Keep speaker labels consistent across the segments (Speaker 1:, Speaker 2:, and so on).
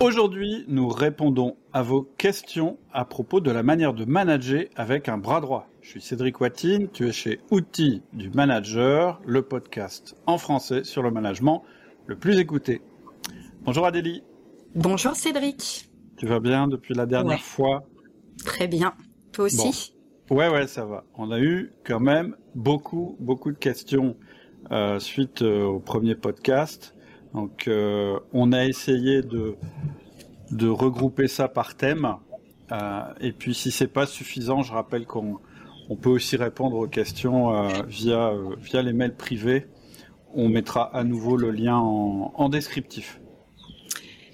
Speaker 1: Aujourd'hui, nous répondons à vos questions à propos de la manière de manager avec un bras droit. Je suis Cédric Watine, tu es chez Outils du Manager, le podcast en français sur le management le plus écouté. Bonjour Adélie.
Speaker 2: Bonjour Cédric.
Speaker 1: Tu vas bien depuis la dernière fois?
Speaker 2: Très bien. Toi aussi?
Speaker 1: Ouais, ouais, ça va. On a eu quand même beaucoup, beaucoup de questions euh, suite euh, au premier podcast. Donc, euh, on a essayé de, de regrouper ça par thème. Euh, et puis, si c'est pas suffisant, je rappelle qu'on on peut aussi répondre aux questions euh, via, via les mails privés. On mettra à nouveau le lien en, en descriptif.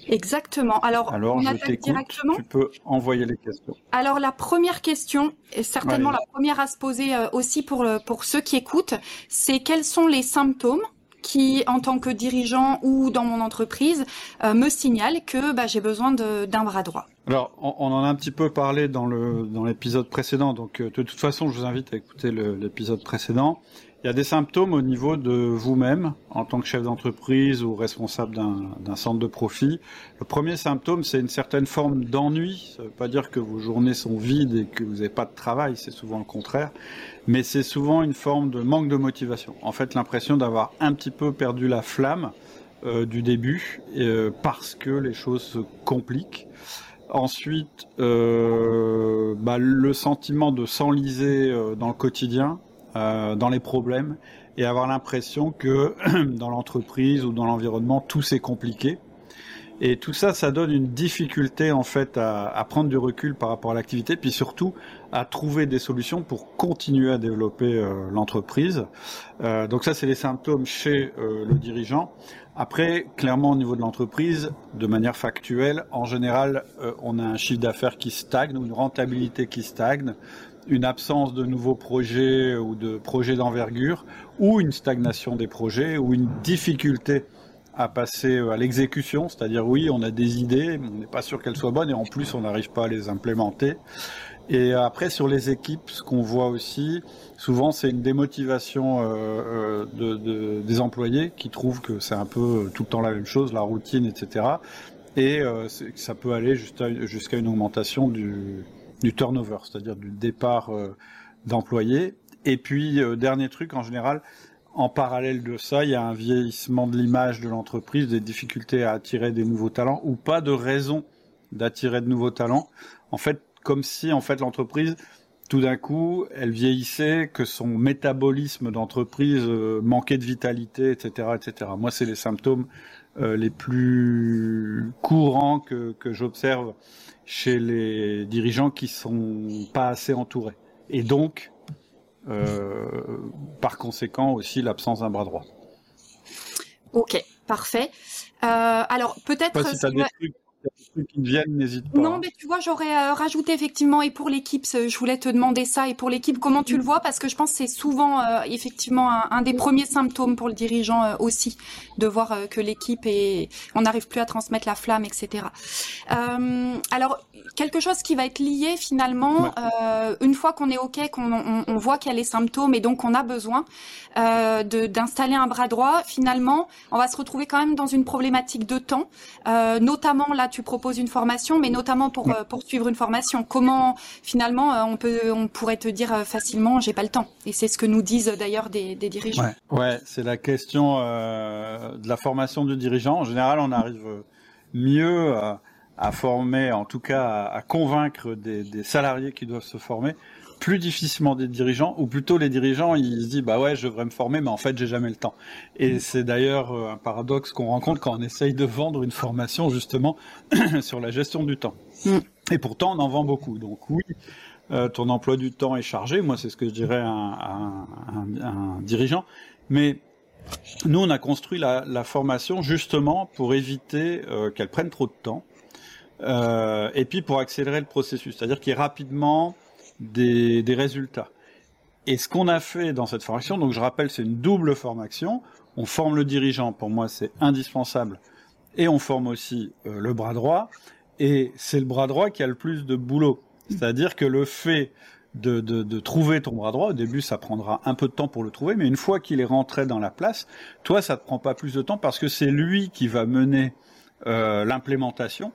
Speaker 2: Exactement. Alors,
Speaker 1: Alors
Speaker 2: on
Speaker 1: je
Speaker 2: directement.
Speaker 1: tu peux envoyer les questions.
Speaker 2: Alors la première question, et certainement la première à se poser aussi pour ceux qui écoutent, c'est quels sont les symptômes qui, en tant que dirigeant ou dans mon entreprise, euh, me signalent que bah, j'ai besoin d'un bras droit.
Speaker 1: Alors, on, on en a un petit peu parlé dans le dans l'épisode précédent, donc euh, de toute façon, je vous invite à écouter l'épisode précédent. Il y a des symptômes au niveau de vous-même, en tant que chef d'entreprise ou responsable d'un centre de profit. Le premier symptôme, c'est une certaine forme d'ennui. Ça veut pas dire que vos journées sont vides et que vous n'avez pas de travail, c'est souvent le contraire. Mais c'est souvent une forme de manque de motivation. En fait, l'impression d'avoir un petit peu perdu la flamme euh, du début, euh, parce que les choses se compliquent. Ensuite, euh, bah, le sentiment de s'enliser euh, dans le quotidien, euh, dans les problèmes, et avoir l'impression que dans l'entreprise ou dans l'environnement, tout c'est compliqué. Et tout ça, ça donne une difficulté en fait à, à prendre du recul par rapport à l'activité, puis surtout à trouver des solutions pour continuer à développer euh, l'entreprise. Euh, donc ça, c'est les symptômes chez euh, le dirigeant. Après, clairement, au niveau de l'entreprise, de manière factuelle, en général, euh, on a un chiffre d'affaires qui stagne ou une rentabilité qui stagne, une absence de nouveaux projets ou de projets d'envergure, ou une stagnation des projets, ou une difficulté à passer euh, à l'exécution, c'est-à-dire oui, on a des idées, on n'est pas sûr qu'elles soient bonnes, et en plus, on n'arrive pas à les implémenter. Et après, sur les équipes, ce qu'on voit aussi, souvent, c'est une démotivation euh, euh, de, de- des employés qui trouvent que c'est un peu tout le temps la même chose, la routine, etc. Et ça peut aller jusqu'à une augmentation du, du turnover, c'est-à-dire du départ euh, d'employés. Et puis, euh, dernier truc, en général, en parallèle de ça, il y a un vieillissement de l'image de l'entreprise, des difficultés à attirer des nouveaux talents ou pas de raison d'attirer de nouveaux talents. En fait, comme si en fait l'entreprise, tout d'un coup, elle vieillissait, que son métabolisme d'entreprise euh, manquait de vitalité, etc., etc. Moi, c'est les symptômes les plus courants que j'observe chez les dirigeants qui sont pas assez entourés. Et donc, euh, par conséquent aussi l'absence d'un bras droit.
Speaker 2: Ok, parfait. Euh, alors
Speaker 1: Je sais
Speaker 2: peut-être.
Speaker 1: pas si tu as
Speaker 2: ce qui
Speaker 1: des
Speaker 2: va-
Speaker 1: trucs, qui viennent, pas.
Speaker 2: Non,
Speaker 1: hein.
Speaker 2: mais tu vois, j'aurais euh, rajouté effectivement, et pour l'équipe, je voulais te demander ça, et pour l'équipe, comment tu le vois? Parce que je pense que c'est souvent euh, effectivement un, un des premiers symptômes pour le dirigeant euh, aussi, de voir euh, que l'équipe est, on n'arrive plus à transmettre la flamme, etc. Euh, alors, quelque chose qui va être lié finalement,
Speaker 1: Ouais.
Speaker 2: euh, une fois qu'on est ok, qu'on on, on voit qu'il y a les symptômes et donc qu'on a besoin euh, de- d'installer un bras droit, finalement, on va se retrouver quand même dans une problématique de temps, euh, notamment là, tu proposes une formation, mais notamment pour
Speaker 1: Ouais.
Speaker 2: euh, poursuivre une formation. Comment finalement euh, on peut, on pourrait te dire euh, facilement, j'ai pas le temps. Et c'est ce que nous disent d'ailleurs des, des dirigeants.
Speaker 1: Ouais, ouais c'est la question euh, de la formation du dirigeant. En général, on arrive mieux à, à former, en tout cas à, à convaincre des, des salariés qui doivent se former, plus difficilement des dirigeants, ou plutôt les dirigeants, ils se disent bah ouais, je devrais me former, mais en fait, j'ai jamais le temps. Et c'est d'ailleurs euh, un paradoxe qu'on rencontre quand on essaye de vendre une formation justement sur la gestion du temps.
Speaker 2: Mm.
Speaker 1: Et pourtant, on en vend beaucoup. Donc oui, euh, ton emploi du temps est chargé. Moi, c'est ce que je dirais à un, à un- à un- un dirigeant. Mais nous, on a construit la, la formation justement pour éviter euh, qu'elle prenne trop de temps euh, et puis pour accélérer le processus, c'est-à-dire qu'il y ait rapidement des, des résultats. Et ce qu'on a fait dans cette formation, donc je rappelle, c'est une double formation. On forme le dirigeant, pour moi c'est indispensable, et on forme aussi euh, le bras droit. Et c'est le bras droit qui a le plus de boulot. C'est-à-dire que le fait de, de, de trouver ton bras droit, au début ça prendra un peu de temps pour le trouver, mais une fois qu'il est rentré dans la place, toi ça te prend pas plus de temps parce que c'est lui qui va mener euh, l'implémentation.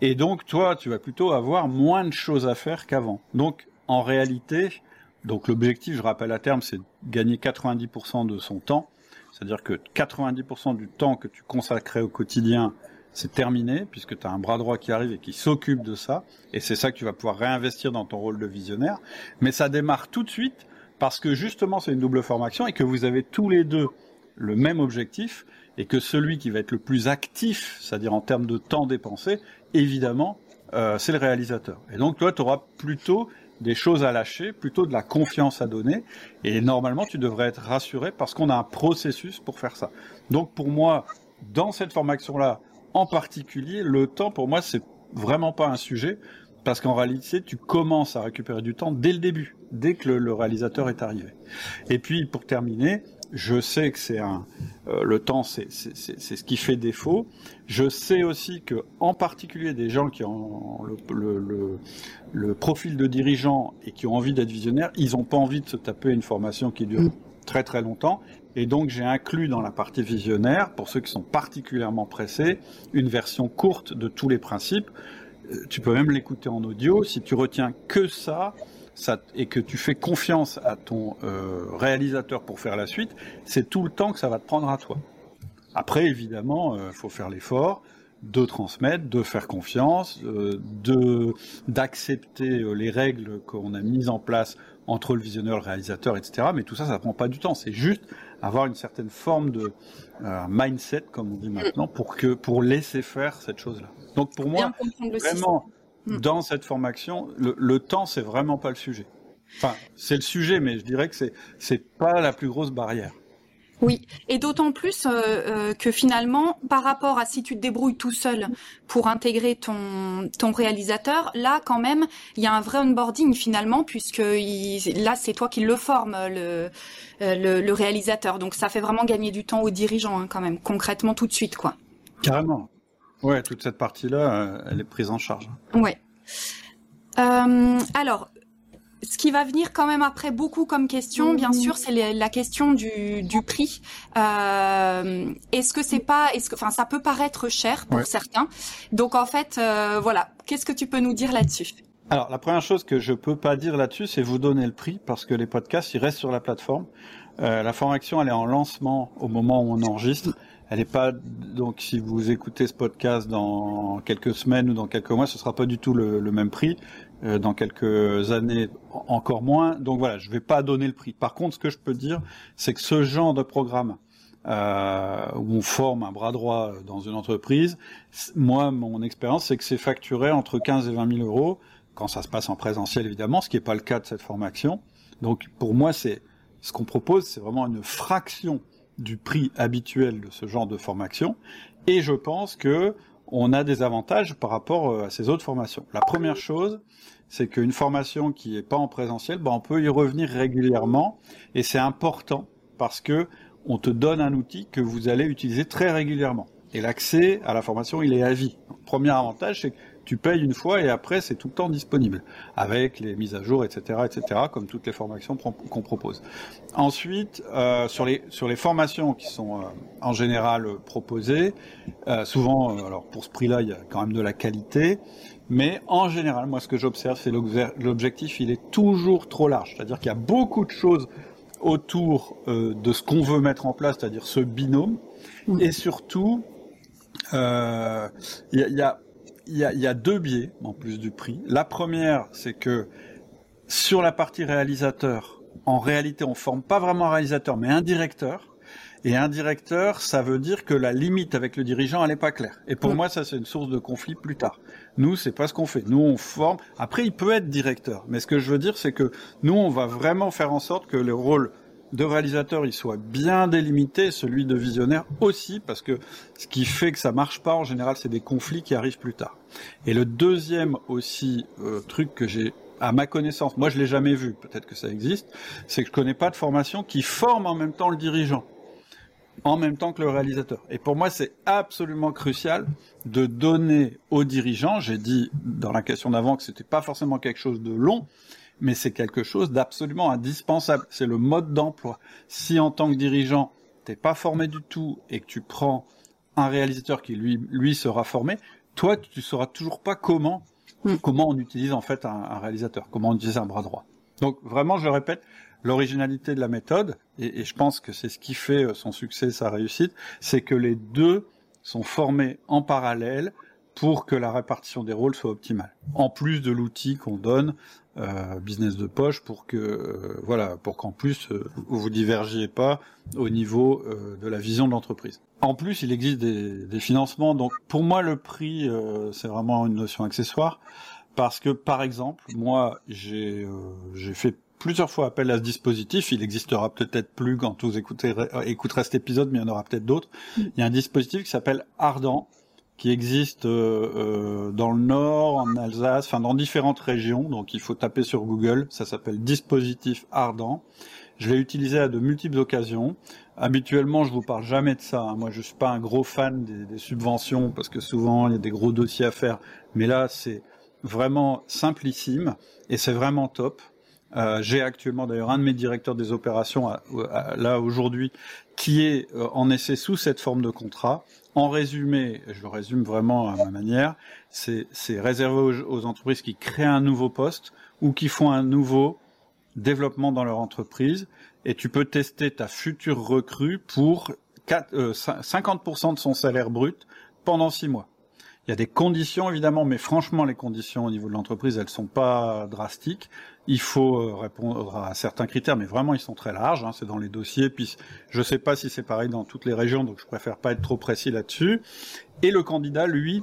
Speaker 1: Et donc, toi, tu vas plutôt avoir moins de choses à faire qu'avant. Donc, en réalité, donc l'objectif, je rappelle à terme, c'est de gagner 90% de son temps. C'est-à-dire que 90% du temps que tu consacrais au quotidien, c'est terminé, puisque tu as un bras droit qui arrive et qui s'occupe de ça. Et c'est ça que tu vas pouvoir réinvestir dans ton rôle de visionnaire. Mais ça démarre tout de suite, parce que justement, c'est une double formation et que vous avez tous les deux le même objectif et que celui qui va être le plus actif, c'est-à-dire en termes de temps dépensé, évidemment, euh, c'est le réalisateur. Et donc toi, tu auras plutôt des choses à lâcher, plutôt de la confiance à donner, et normalement, tu devrais être rassuré parce qu'on a un processus pour faire ça. Donc pour moi, dans cette formation-là, en particulier, le temps, pour moi, c'est vraiment pas un sujet, parce qu'en réalité, tu commences à récupérer du temps dès le début, dès que le, le réalisateur est arrivé. Et puis, pour terminer, je sais que c'est un euh, le temps, c'est ce qui fait défaut. Je sais aussi que, en particulier, des gens qui ont le, le, le, profil de dirigeant et qui ont envie d'être visionnaires, ils n'ont pas envie de se taper une formation qui dure très très longtemps. Et donc j'ai inclus dans la partie visionnaire, pour ceux qui sont particulièrement pressés, une version courte de tous les principes. Euh, tu peux même l'écouter en audio. Si tu retiens que ça, et que tu fais confiance à ton euh, réalisateur pour faire la suite, c'est tout le temps que ça va te prendre à toi. Après, évidemment, il euh, faut faire l'effort de transmettre, de faire confiance, euh, de d'accepter les règles qu'on a mises en place entre le visionneur, le réalisateur, etc. Mais tout ça, ça prend pas du temps. C'est juste avoir une certaine forme de mindset, comme on dit maintenant, pour que pour laisser faire cette chose-là. Donc pour moi, vraiment, Mm. dans cette formation, le, le temps, c'est vraiment pas le sujet. Enfin, c'est le sujet, mais je dirais que c'est c'est pas la plus grosse barrière.
Speaker 2: Oui, et d'autant plus euh, euh, que finalement, par rapport à si tu te débrouilles tout seul pour intégrer ton ton réalisateur, là quand même, il y a un vrai onboarding finalement, puisque il, là c'est toi qui le forme le, euh, le, le réalisateur, donc ça fait vraiment gagner du temps aux dirigeants hein, quand même, concrètement tout de suite quoi.
Speaker 1: Carrément. Ouais, toute cette partie-là, euh, elle est prise en charge.
Speaker 2: Ouais. Euh, alors, ce qui va venir quand même après beaucoup comme question, bien mhm. sûr, c'est la question du, du prix. Euh, est-ce que c'est pas, est-ce que, enfin, ça peut paraître cher pour certains. Donc en fait, euh, voilà, qu'est-ce que tu peux nous dire là-dessus?
Speaker 1: Alors la première chose que je peux pas dire là-dessus, c'est vous donner le prix parce que les podcasts, ils restent sur la plateforme. Euh, la formation, elle est en lancement au moment où on enregistre. Elle n'est pas donc si vous écoutez ce podcast dans quelques semaines ou dans quelques mois, ce sera pas du tout le, même prix. Euh, dans quelques années, encore moins. Donc voilà, je vais pas donner le prix. Par contre, ce que je peux dire, c'est que ce genre de programme euh, où on forme un bras droit dans une entreprise, moi, mon expérience, c'est que c'est facturé entre 15 et 20 000 euros quand ça se passe en présentiel, évidemment, ce qui n'est pas le cas de cette formation. Donc pour moi, c'est ce qu'on propose, c'est vraiment une fraction du prix habituel de ce genre de formation. Et je pense que on a des avantages par rapport euh, à ces autres formations. La première chose, c'est qu'une formation qui est pas en présentiel, ben on peut y revenir régulièrement et c'est important parce que on te donne un outil que vous allez utiliser très régulièrement. Et l'accès à la formation, il est à vie. premier avantage, c'est que tu payes une fois et après c'est tout le temps disponible avec les mises à jour, etc., etc., comme toutes les formations qu'on propose. Ensuite, euh, sur les sur les formations qui sont euh, en général proposées, euh, souvent, alors pour ce prix-là, il y a quand même de la qualité, mais en général, moi ce que j'observe, c'est l'objectif, il est toujours trop large, c'est-à-dire qu'il y a beaucoup de choses autour euh, de ce qu'on veut mettre en place, c'est-à-dire ce binôme, et surtout, il y a, y a il y a, deux biais en plus du prix. La première, c'est que sur la partie réalisateur, en réalité, on forme pas vraiment un réalisateur, mais un directeur. Et un directeur, ça veut dire que la limite avec le dirigeant, elle n'est pas claire. Et pour mm. moi, ça, c'est une source de conflit plus tard. Nous, c'est pas ce qu'on fait. Nous, on forme. Après, il peut être directeur. Mais ce que je veux dire, c'est que nous, on va vraiment faire en sorte que le rôle de réalisateur il soit bien délimité, celui de visionnaire aussi, parce que ce qui fait que ça marche pas en général, c'est des conflits qui arrivent plus tard. Et le deuxième aussi euh, truc que j'ai à ma connaissance, moi je l'ai jamais vu, peut-être que ça existe, c'est que je connais pas de formation qui forme en même temps le dirigeant, en même temps que le réalisateur. Et pour moi, c'est absolument crucial de donner aux dirigeants, j'ai dit dans la question d'avant que c'était pas forcément quelque chose de long, mais c'est quelque chose d'absolument indispensable. C'est le mode d'emploi. Si en tant que dirigeant, t'es pas formé du tout et que tu prends un réalisateur qui lui lui sera formé, toi tu sauras toujours pas comment mm. comment on utilise en fait un, réalisateur, comment on utilise un bras droit. Donc vraiment, je le répète, l'originalité de la méthode, et, et je pense que c'est ce qui fait euh, son succès, sa réussite, c'est que les deux sont formés en parallèle pour que la répartition des rôles soit optimale. En plus de l'outil qu'on donne, euh, business de poche, pour que euh, voilà, pour qu'en plus euh, vous divergiez pas au niveau euh, de la vision de l'entreprise. En plus, il existe des, des, financements. Donc pour moi, le prix c'est vraiment une notion accessoire parce que par exemple, moi j'ai j'ai fait plusieurs fois appel à ce dispositif. Il existera peut-être plus quand vous écouterez, cet épisode, mais il y en aura peut-être d'autres. Il y a un dispositif qui s'appelle Ardent, qui existe euh, euh, dans le Nord, en Alsace, enfin dans différentes régions. Donc il faut taper sur Google. Ça s'appelle dispositif ardent. Je l'ai utilisé à de multiples occasions. Habituellement, je vous parle jamais de ça. Hein. Moi, je suis pas un gros fan des, des, subventions parce que souvent il y a des gros dossiers à faire. Mais là, c'est vraiment simplissime et c'est vraiment top. Euh, J'ai actuellement d'ailleurs un de mes directeurs des opérations à, à, là aujourd'hui qui est euh, en essai sous cette forme de contrat en résumé, je le résume vraiment à ma manière, c'est réservé aux, entreprises qui créent un nouveau poste ou qui font un nouveau développement dans leur entreprise. Et tu peux tester ta future recrue pour 4, euh, 50% de son salaire brut pendant 6 mois. Il y a des conditions évidemment, mais franchement les conditions au niveau de l'entreprise, elles sont pas drastiques. Il faut euh, répondre à certains critères, mais vraiment ils sont très larges. Hein, c'est dans les dossiers. Puis je sais pas si c'est pareil dans toutes les régions, donc je préfère pas être trop précis là-dessus. Et le candidat, lui,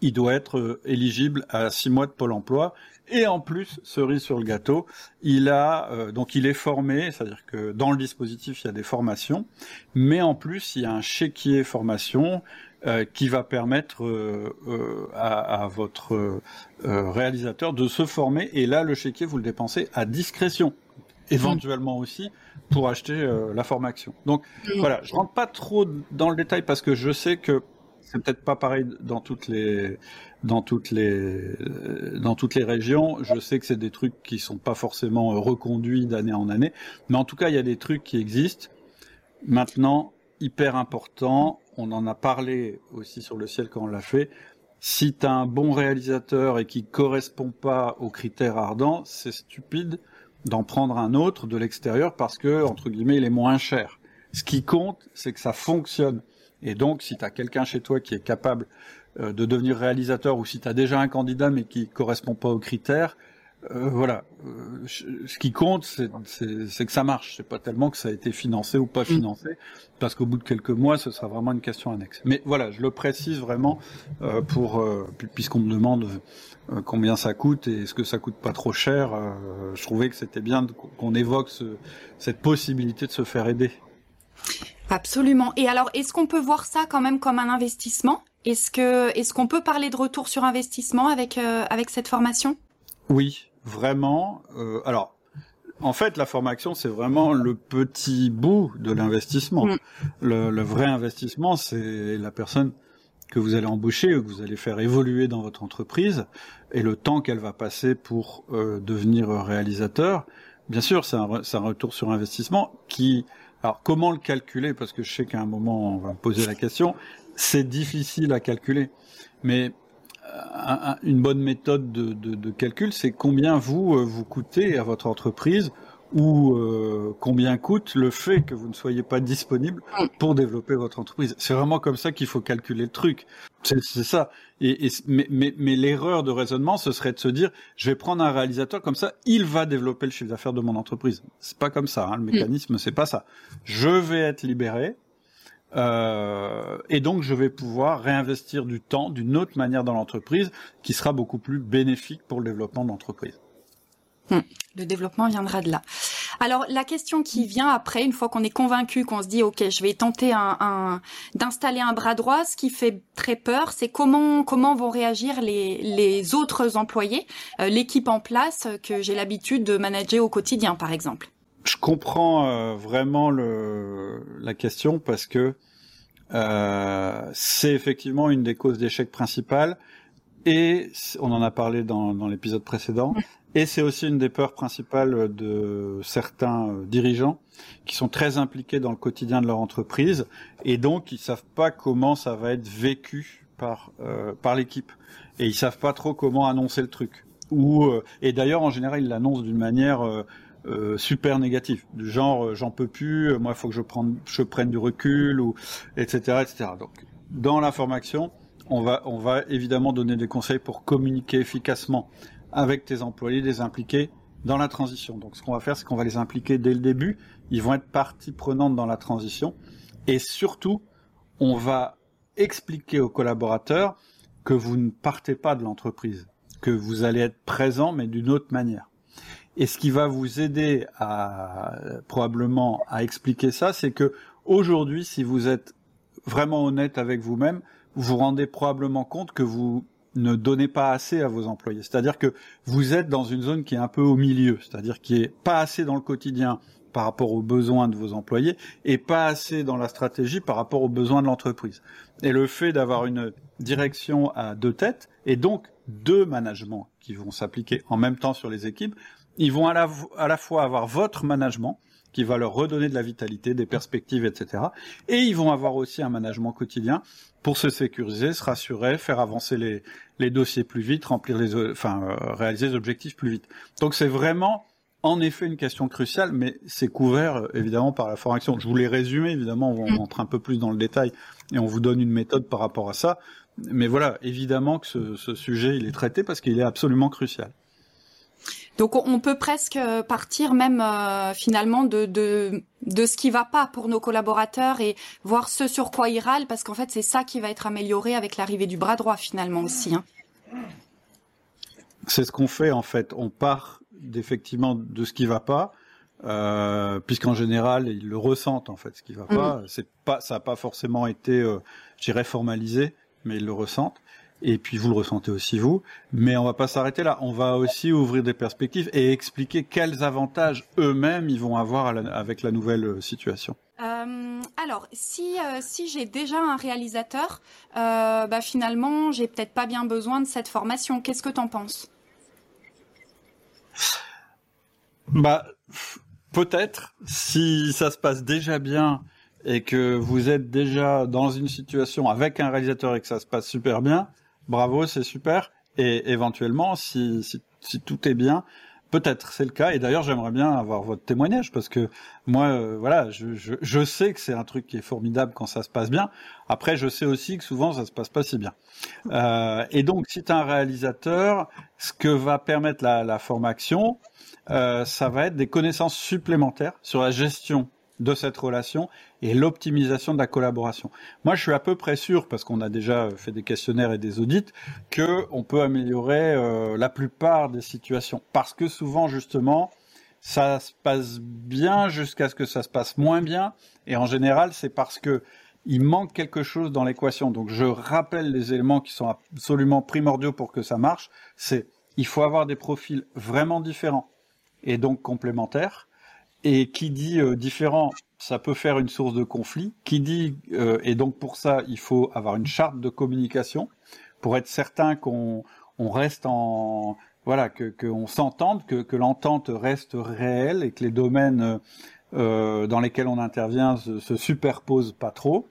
Speaker 1: il doit être euh, éligible à six mois de Pôle Emploi. Et en plus, cerise sur le gâteau, il a euh, donc il est formé, c'est-à-dire que dans le dispositif il y a des formations, mais en plus il y a un chéquier formation euh, qui va permettre euh, euh, à, à, votre réalisateur de se former. Et là, le chéquier, vous le dépensez à discrétion, éventuellement aussi pour acheter la formation. Donc voilà, je rentre pas trop dans le détail parce que je sais que c'est peut-être pas pareil dans toutes les dans toutes les dans toutes les régions. Je sais que c'est des trucs qui sont pas forcément reconduits d'année en année, mais en tout cas, il y a des trucs qui existent. Maintenant, hyper important, on en a parlé aussi sur le ciel quand on l'a fait. Si tu as un bon réalisateur et qui correspond pas aux critères ardents, c'est stupide d'en prendre un autre de l'extérieur parce que, entre guillemets, il est moins cher. Ce qui compte, c'est que ça fonctionne. Et donc, si tu as quelqu'un chez toi qui est capable euh, de devenir réalisateur ou si tu as déjà un candidat mais qui correspond pas aux critères, euh, voilà. Euh, ce qui compte, c'est que ça marche. C'est pas tellement que ça a été financé ou pas mm. financé, parce qu'au bout de quelques mois, ce sera vraiment une question annexe. Mais voilà, je le précise vraiment euh, pour euh, puisqu'on me demande euh, combien ça coûte et est-ce que ça coûte pas trop cher. je trouvais que c'était bien qu'on évoque ce, cette possibilité de se faire aider.
Speaker 2: Absolument. Et alors, est-ce qu'on peut voir ça quand même comme un investissement? Est-ce que est-ce qu'on peut parler de retour sur investissement avec avec cette formation?
Speaker 1: Oui, vraiment. Euh, alors, en fait, la formation, c'est vraiment le petit bout de l'investissement. Mm. Le, le, vrai investissement, c'est la personne que vous allez embaucher, que vous allez faire évoluer dans votre entreprise, et le temps qu'elle va passer pour euh, devenir réalisateur. Bien sûr, c'est un, un, retour sur investissement qui... Alors, comment le calculer? Parce que je sais qu'à un moment, on va me poser la question. C'est difficile à calculer. Mais un, une bonne méthode de, de, de calcul, c'est combien vous euh, vous coûtez à votre entreprise ou euh, combien coûte le fait que vous ne soyez pas disponible pour développer votre entreprise. C'est vraiment comme ça qu'il faut calculer le truc. C'est ça. Et, et mais, mais, mais l'erreur de raisonnement, ce serait de se dire, je vais prendre un réalisateur comme ça, il va développer le chiffre d'affaires de mon entreprise. C'est pas comme ça. Hein, le mécanisme, c'est pas ça. Je vais être libéré euh, et donc, je vais pouvoir réinvestir du temps d'une autre manière dans l'entreprise qui sera beaucoup plus bénéfique pour le développement de l'entreprise.
Speaker 2: Hum, le développement viendra de là. Alors la question qui vient après, une fois qu'on est convaincu, qu'on se dit ok, je vais tenter un, un d'installer un bras droit, ce qui fait très peur, c'est comment comment vont réagir les, les autres employés, euh, l'équipe en place que j'ai l'habitude de manager au quotidien, par exemple.
Speaker 1: Je comprends euh, vraiment le, la question parce que euh, c'est effectivement une des causes d'échec principales. et on en a parlé dans, dans l'épisode précédent, et c'est aussi une des peurs principales de certains euh, dirigeants qui sont très impliqués dans le quotidien de leur entreprise, et donc ils savent pas comment ça va être vécu par euh, par l'équipe, et ils savent pas trop comment annoncer le truc. Ou euh, et d'ailleurs en général ils l'annoncent d'une manière euh, super négative, du genre j'en peux plus, moi il faut que je prenne je prenne du recul ou etc etc. Donc dans la formation on va, on va évidemment donner des conseils pour communiquer efficacement avec tes employés, les impliquer dans la transition. Donc ce qu'on va faire, c'est qu'on va les impliquer dès le début. Ils vont être partie prenante dans la transition. Et surtout, on va expliquer aux collaborateurs que vous ne partez pas de l'entreprise, que vous allez être présent, mais d'une autre manière. Et ce qui va vous aider à probablement à expliquer ça, c'est que aujourd'hui, si vous êtes vraiment honnête avec vous-même, vous vous rendez probablement compte que vous ne donnez pas assez à vos employés. C'est-à-dire que vous êtes dans une zone qui est un peu au milieu, c'est-à-dire qui est pas assez dans le quotidien par rapport aux besoins de vos employés et pas assez dans la stratégie par rapport aux besoins de l'entreprise. Et le fait d'avoir une direction à deux têtes et donc deux managements qui vont s'appliquer en même temps sur les équipes, ils vont à la, à la fois avoir votre management qui va leur redonner de la vitalité, des perspectives, etc. Et ils vont avoir aussi un management quotidien pour se sécuriser, se rassurer, faire avancer les, les dossiers plus vite, remplir les, enfin, euh, réaliser les objectifs plus vite. Donc c'est vraiment en effet une question cruciale, mais c'est couvert euh, évidemment par la formation. Je vous l'ai résumé, évidemment, on mm. entre un peu plus dans le détail et on vous donne une méthode par rapport à ça. Mais voilà, évidemment que ce, ce sujet, il est traité parce qu'il est absolument crucial.
Speaker 2: Donc on peut presque partir même euh, finalement de, de, de ce qui va pas pour nos collaborateurs et voir ce sur quoi ils râlent parce qu'en fait c'est ça qui va être amélioré avec l'arrivée du bras droit finalement aussi. Hein.
Speaker 1: C'est ce qu'on fait en fait. On part effectivement de ce qui va pas, euh, puisqu'en général ils le ressentent en fait ce qui va pas. Mmh. C'est pas ça n'a pas forcément été, euh, je formalisé, mais ils le ressentent et puis vous le ressentez aussi vous. Mais on va pas s'arrêter là. On va aussi ouvrir des perspectives et expliquer quels avantages eux-mêmes ils vont avoir avec la nouvelle euh, situation.
Speaker 2: Euh, alors, si euh, si j'ai déjà un réalisateur, euh, bah finalement, j'ai peut-être pas bien besoin de cette formation. Qu'est-ce que t'en penses?
Speaker 1: Bah, peut-être si ça se passe déjà bien et que vous êtes déjà dans une situation avec un réalisateur et que ça se passe super bien, bravo, c'est super. Et éventuellement, si, si, si tout est bien, peut-être c'est le cas. Et d'ailleurs, j'aimerais bien avoir votre témoignage parce que moi, euh, voilà, je, je, je, sais que c'est un truc qui est formidable quand ça se passe bien. Après, je sais aussi que souvent ça se passe pas si bien. Euh, et donc, si tu un réalisateur, ce que va permettre la, la formation, euh, ça va être des connaissances supplémentaires sur la gestion de cette relation et l'optimisation de la collaboration. Moi, je suis à peu près sûr, parce qu'on a déjà fait des questionnaires et des audits, que on peut améliorer euh, la plupart des situations, parce que souvent, justement, ça se passe bien jusqu'à ce que ça se passe moins bien, et en général, c'est parce que il manque quelque chose dans l'équation. Donc, je rappelle les éléments qui sont absolument primordiaux pour que ça marche. C'est il faut avoir des profils vraiment différents et donc complémentaires et qui dit euh, différent, ça peut faire une source de conflit. Qui dit euh, et donc pour ça, il faut avoir une charte de communication pour être certain qu'on on reste en voilà que qu'on s'entende, que, que l'entente reste réelle et que les domaines euh, dans lesquels on intervient se, se superposent pas trop.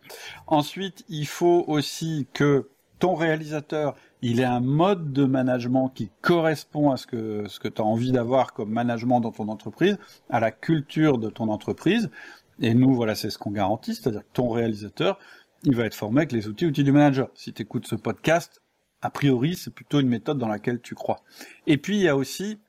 Speaker 1: Ensuite, il faut aussi que ton réalisateur il est un mode de management qui correspond à ce que, ce que tu as envie d'avoir comme management dans ton entreprise, à la culture de ton entreprise. Et nous, voilà, c'est ce qu'on garantit, c'est-à-dire que ton réalisateur, il va être formé avec les outils, outils du manager. Si tu écoutes ce podcast, a priori, c'est plutôt une méthode dans laquelle tu crois. Et puis, il y a aussi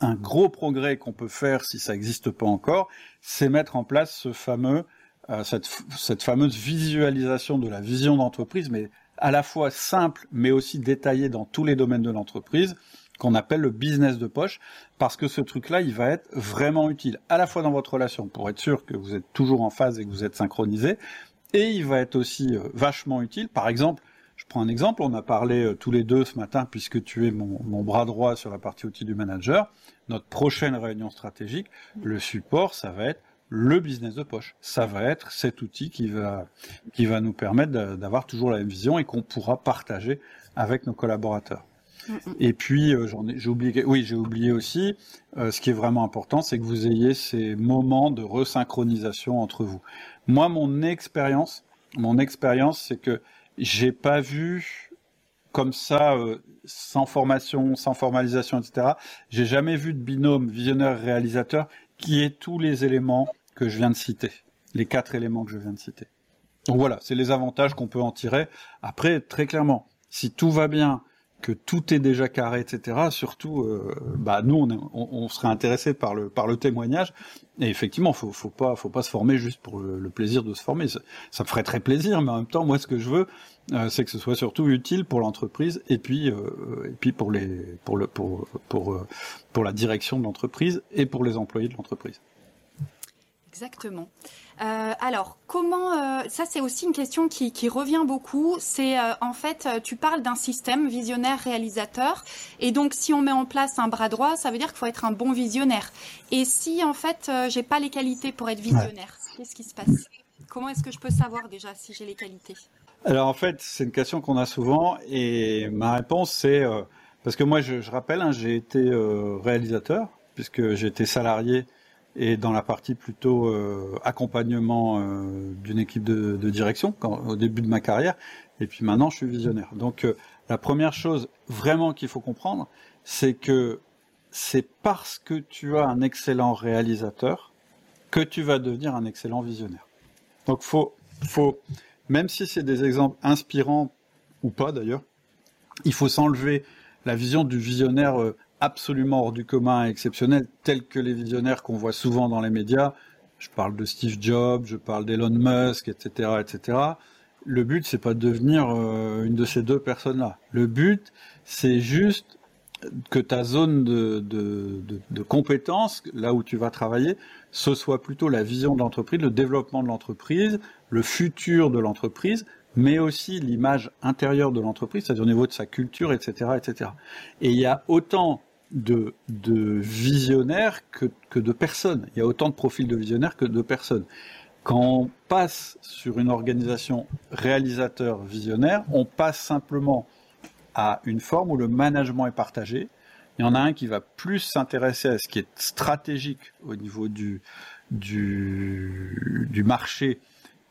Speaker 1: un gros progrès qu'on peut faire si ça n'existe pas encore, c'est mettre en place ce fameux, euh, cette, fameuse visualisation de la vision d'entreprise, mais à la fois simple mais aussi détaillé dans tous les domaines de l'entreprise qu'on appelle le business de poche, parce que ce truc-là, il va être vraiment utile, à la fois dans votre relation, pour être sûr que vous êtes toujours en phase et que vous êtes synchronisé, et il va être aussi euh, vachement utile. Par exemple, je prends un exemple, on a parlé euh, tous les deux ce matin, puisque tu es mon, bras droit sur la partie outils du manager, notre prochaine réunion stratégique, le support, ça va être le business de poche. Ça va être cet outil qui va, qui va nous permettre d'avoir toujours la même vision et qu'on pourra partager avec nos collaborateurs. Et puis, euh, j'ai oublié, oui, j'ai oublié aussi, euh, ce qui est vraiment important, c'est que vous ayez ces moments de resynchronisation entre vous. Moi, mon expérience, mon expérience, c'est que j'ai pas vu comme ça, euh, sans formation, sans formalisation, etc. J'ai jamais vu de binôme visionnaire-réalisateur qui ait tous les éléments que je viens de citer, les quatre éléments que je viens de citer. Donc voilà, c'est les avantages qu'on peut en tirer. Après, très clairement, si tout va bien, que tout est déjà carré, etc. Surtout, euh, bah nous, on, serait intéressé par le par le témoignage. Et effectivement, faut faut pas faut pas se former juste pour le, plaisir de se former. Ça, ça, me ferait très plaisir, mais en même temps, moi, ce que je veux, euh, c'est que ce soit surtout utile pour l'entreprise et puis euh, et puis pour les pour le pour pour pour la direction de l'entreprise et pour les employés de l'entreprise.
Speaker 2: Exactement. Euh, alors, comment euh, ça c'est aussi une question qui, revient beaucoup. C'est euh, en fait, tu parles d'un système visionnaire réalisateur, et donc si on met en place un bras droit, ça veut dire qu'il faut être un bon visionnaire. Et si en fait j'ai pas les qualités pour être visionnaire, qu'est-ce qui se passe? Comment est-ce que je peux savoir déjà si j'ai les qualités?
Speaker 1: Alors en fait, c'est une question qu'on a souvent, et ma réponse c'est parce que moi je, rappelle, hein, j'ai été réalisateur puisque j'ai été salarié et dans la partie plutôt euh, accompagnement euh, d'une équipe de, de direction quand, au début de ma carrière. Et puis maintenant, je suis visionnaire. Donc euh, la première chose vraiment qu'il faut comprendre, c'est que c'est parce que tu as un excellent réalisateur que tu vas devenir un excellent visionnaire. Donc faut, faut, même si c'est des exemples inspirants ou pas d'ailleurs, il faut s'enlever la vision du visionnaire absolument hors du commun et exceptionnel, tels que les visionnaires qu'on voit souvent dans les médias. Je parle de Steve Jobs, je parle d'Elon Musk, etc., etc. Le but, c'est pas de devenir euh, une de ces deux personnes-là. Le but, c'est juste que ta zone de, de, de, de compétences, là où tu vas travailler, ce soit plutôt la vision de l'entreprise, le développement de l'entreprise, le futur de l'entreprise, mais aussi l'image intérieure de l'entreprise, c'est-à-dire au niveau de sa culture, etc., etc. Et il y a autant de, visionnaires que, que de personnes. Il y a autant de profils de visionnaires que de personnes. Quand on passe sur une organisation réalisateur-visionnaire, on passe simplement à une forme où le management est partagé. Il y en a un qui va plus s'intéresser à ce qui est stratégique au niveau du, du, du marché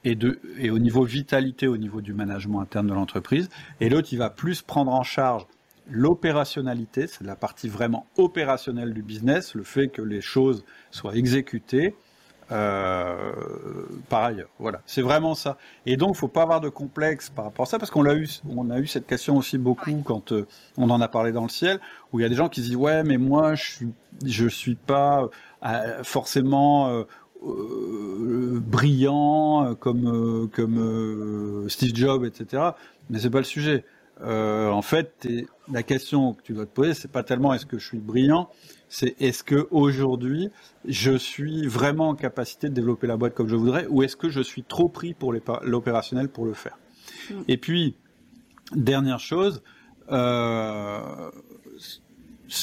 Speaker 1: et, de, et au niveau vitalité, au niveau du management interne de l'entreprise. Et l'autre, il va plus prendre en charge l'opérationnalité, c'est la partie vraiment opérationnelle du business, le fait que les choses soient exécutées euh, par ailleurs. Voilà, c'est vraiment ça. Et donc, faut pas avoir de complexe par rapport à ça, parce qu'on l'a eu, on a eu cette question aussi beaucoup quand euh, on en a parlé dans le ciel, où il y a des gens qui se disent ouais, mais moi, je suis, je suis pas euh, forcément euh, euh, brillant comme comme Steve Jobs, etc. Mais c'est pas le sujet. Euh, en fait, la question que tu dois te poser, c'est pas tellement est-ce que je suis brillant, c'est est-ce que aujourd'hui je suis vraiment en capacité de développer la boîte comme je voudrais, ou est-ce que je suis trop pris pour l'opérationnel pour le faire? Mm. Et puis dernière chose, euh,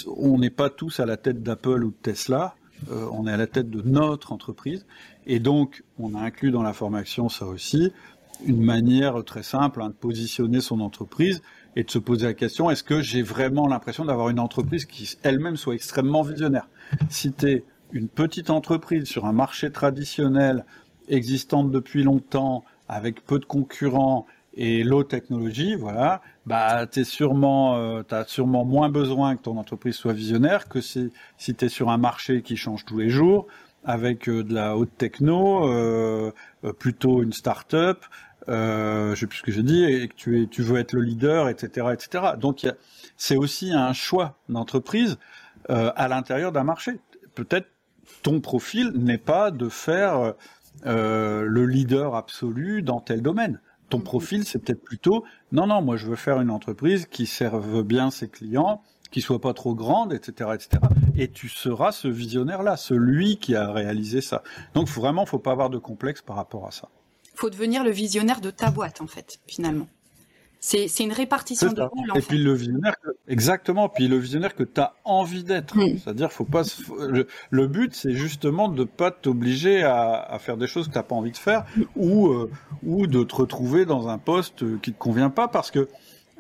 Speaker 1: on n'est pas tous à la tête d'Apple ou de Tesla. Euh, on est à la tête de notre entreprise et donc on a inclus dans la formation ça aussi une manière très simple hein, de positionner son entreprise et de se poser la question est-ce que j'ai vraiment l'impression d'avoir une entreprise qui elle-même soit extrêmement visionnaire? Si tu es une petite entreprise sur un marché traditionnel existante depuis longtemps, avec peu de concurrents et low technologie, voilà, bah t'es sûrement, euh, t'as sûrement moins besoin que ton entreprise soit visionnaire que si si t'es sur un marché qui change tous les jours, avec euh, de la haute techno, euh, plutôt une start-up, euh, je sais plus ce que j'ai dit, et que tu, es, tu veux être le leader, etc., etc. Donc c'est aussi un choix d'entreprise euh, à l'intérieur d'un marché. Peut-être ton profil n'est pas de faire euh, le leader absolu dans tel domaine. Ton profil, c'est peut-être plutôt non, non, moi je veux faire une entreprise qui serve bien ses clients, qui soit pas trop grande, etc., etc. Et tu seras ce visionnaire-là, celui qui a réalisé ça. Donc vraiment, faut pas avoir de complexe par rapport à ça.
Speaker 2: Faut devenir le visionnaire de ta boîte, en fait, finalement. C'est, une répartition de rôles.
Speaker 1: Et puis le visionnaire, exactement. Puis le visionnaire que tu as envie d'être. C'est-à-dire, faut pas. Le, but, c'est justement de pas t'obliger à, à, faire des choses que t'as pas envie de faire, ou euh, ou de te retrouver dans un poste qui te convient pas, parce que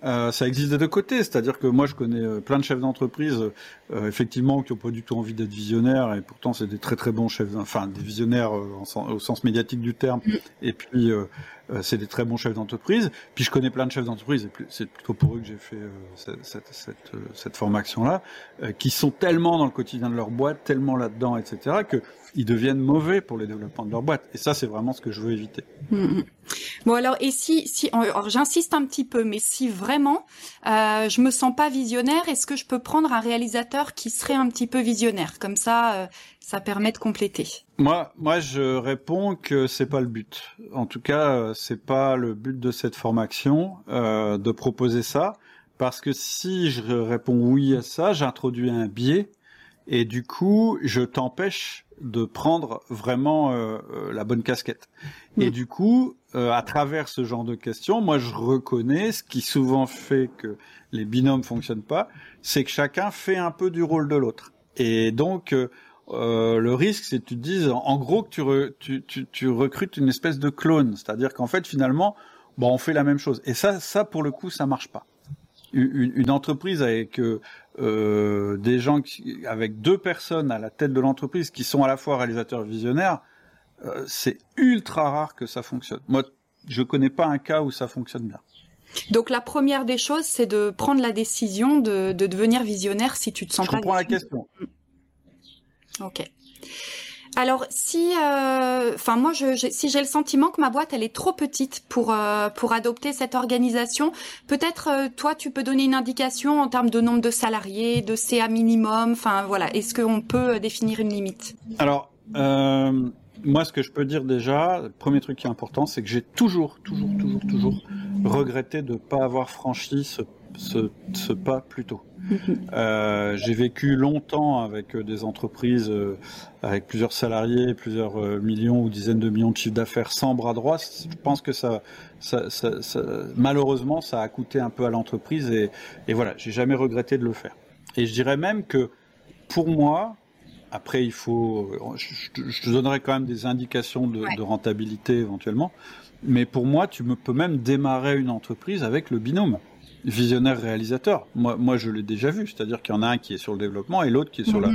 Speaker 1: Euh, ça existe des deux côtés, c'est-à-dire que moi je connais euh, plein de chefs d'entreprise, euh, effectivement, qui n'ont pas du tout envie d'être visionnaires, et pourtant c'est des très très bons chefs, enfin des visionnaires au sens médiatique du terme, mm. et puis c'est des très bons chefs d'entreprise. Puis je connais plein de chefs d'entreprise, et c'est plutôt pour eux que j'ai fait cette, cette, cette, cette formation-là, qui sont tellement dans le quotidien de leur boîte, tellement là-dedans, etc., que ils deviennent mauvais pour les développements de leur boîte. Et ça, c'est vraiment ce que je veux éviter.
Speaker 2: Mm, mm. Bon alors, et si, si, j'insiste un petit peu, mais si vraiment euh, je me sens pas visionnaire, est-ce que je peux prendre un réalisateur qui serait un petit peu visionnaire? Comme ça, euh, ça permet de compléter.
Speaker 1: Moi, moi, je réponds que c'est pas le but. En tout cas, euh, c'est pas le but de cette formation euh, de proposer ça, parce que si je réponds oui à ça, j'introduis un biais et du coup, je t'empêche de prendre vraiment euh, euh, la bonne casquette. Et du coup, euh, à travers ce genre de questions, moi je reconnais ce qui souvent fait que les binômes fonctionnent pas, c'est que chacun fait un peu du rôle de l'autre. Et donc le risque, c'est que tu te dises, en gros, que tu, tu, tu, recrutes une espèce de clone, c'est-à-dire qu'en fait, finalement, bon, on fait la même chose. Et ça, ça pour le coup, ça marche pas. Une, une entreprise avec euh, des gens qui, avec deux personnes à la tête de l'entreprise qui sont à la fois réalisateurs et visionnaires, euh, c'est ultra rare que ça fonctionne. Moi, je connais pas un cas où ça fonctionne bien.
Speaker 2: Donc la première des choses, c'est de prendre la décision de, de, devenir visionnaire si tu te sens
Speaker 1: je
Speaker 2: pas.
Speaker 1: Je comprends la question.
Speaker 2: Ok. Alors si, euh, enfin moi, je, si j'ai le sentiment que ma boîte elle est trop petite pour euh, pour adopter cette organisation, peut-être euh, toi tu peux donner une indication en termes de nombre de salariés, de CA minimum. Enfin voilà, est-ce qu'on peut définir une limite?
Speaker 1: Alors moi, ce que je peux dire déjà, le premier truc qui est important, c'est que j'ai toujours, toujours, toujours, toujours regretté de ne pas avoir franchi ce, ce, ce pas plus tôt. Euh, j'ai vécu longtemps avec euh, des entreprises euh, avec plusieurs salariés, plusieurs millions ou dizaines de millions de chiffres d'affaires sans bras droit. Je pense que ça, ça, ça, ça, malheureusement, ça a coûté un peu à l'entreprise et, et voilà, j'ai jamais regretté de le faire. Et je dirais même que pour moi, après, il faut, je, je te donnerai quand même des indications de, ouais. de, rentabilité éventuellement, mais pour moi, tu me peux même démarrer une entreprise avec le binôme visionnaire réalisateur. Moi, moi, je l'ai déjà vu, c'est-à-dire qu'il y en a un qui est sur le développement et l'autre qui est sur la,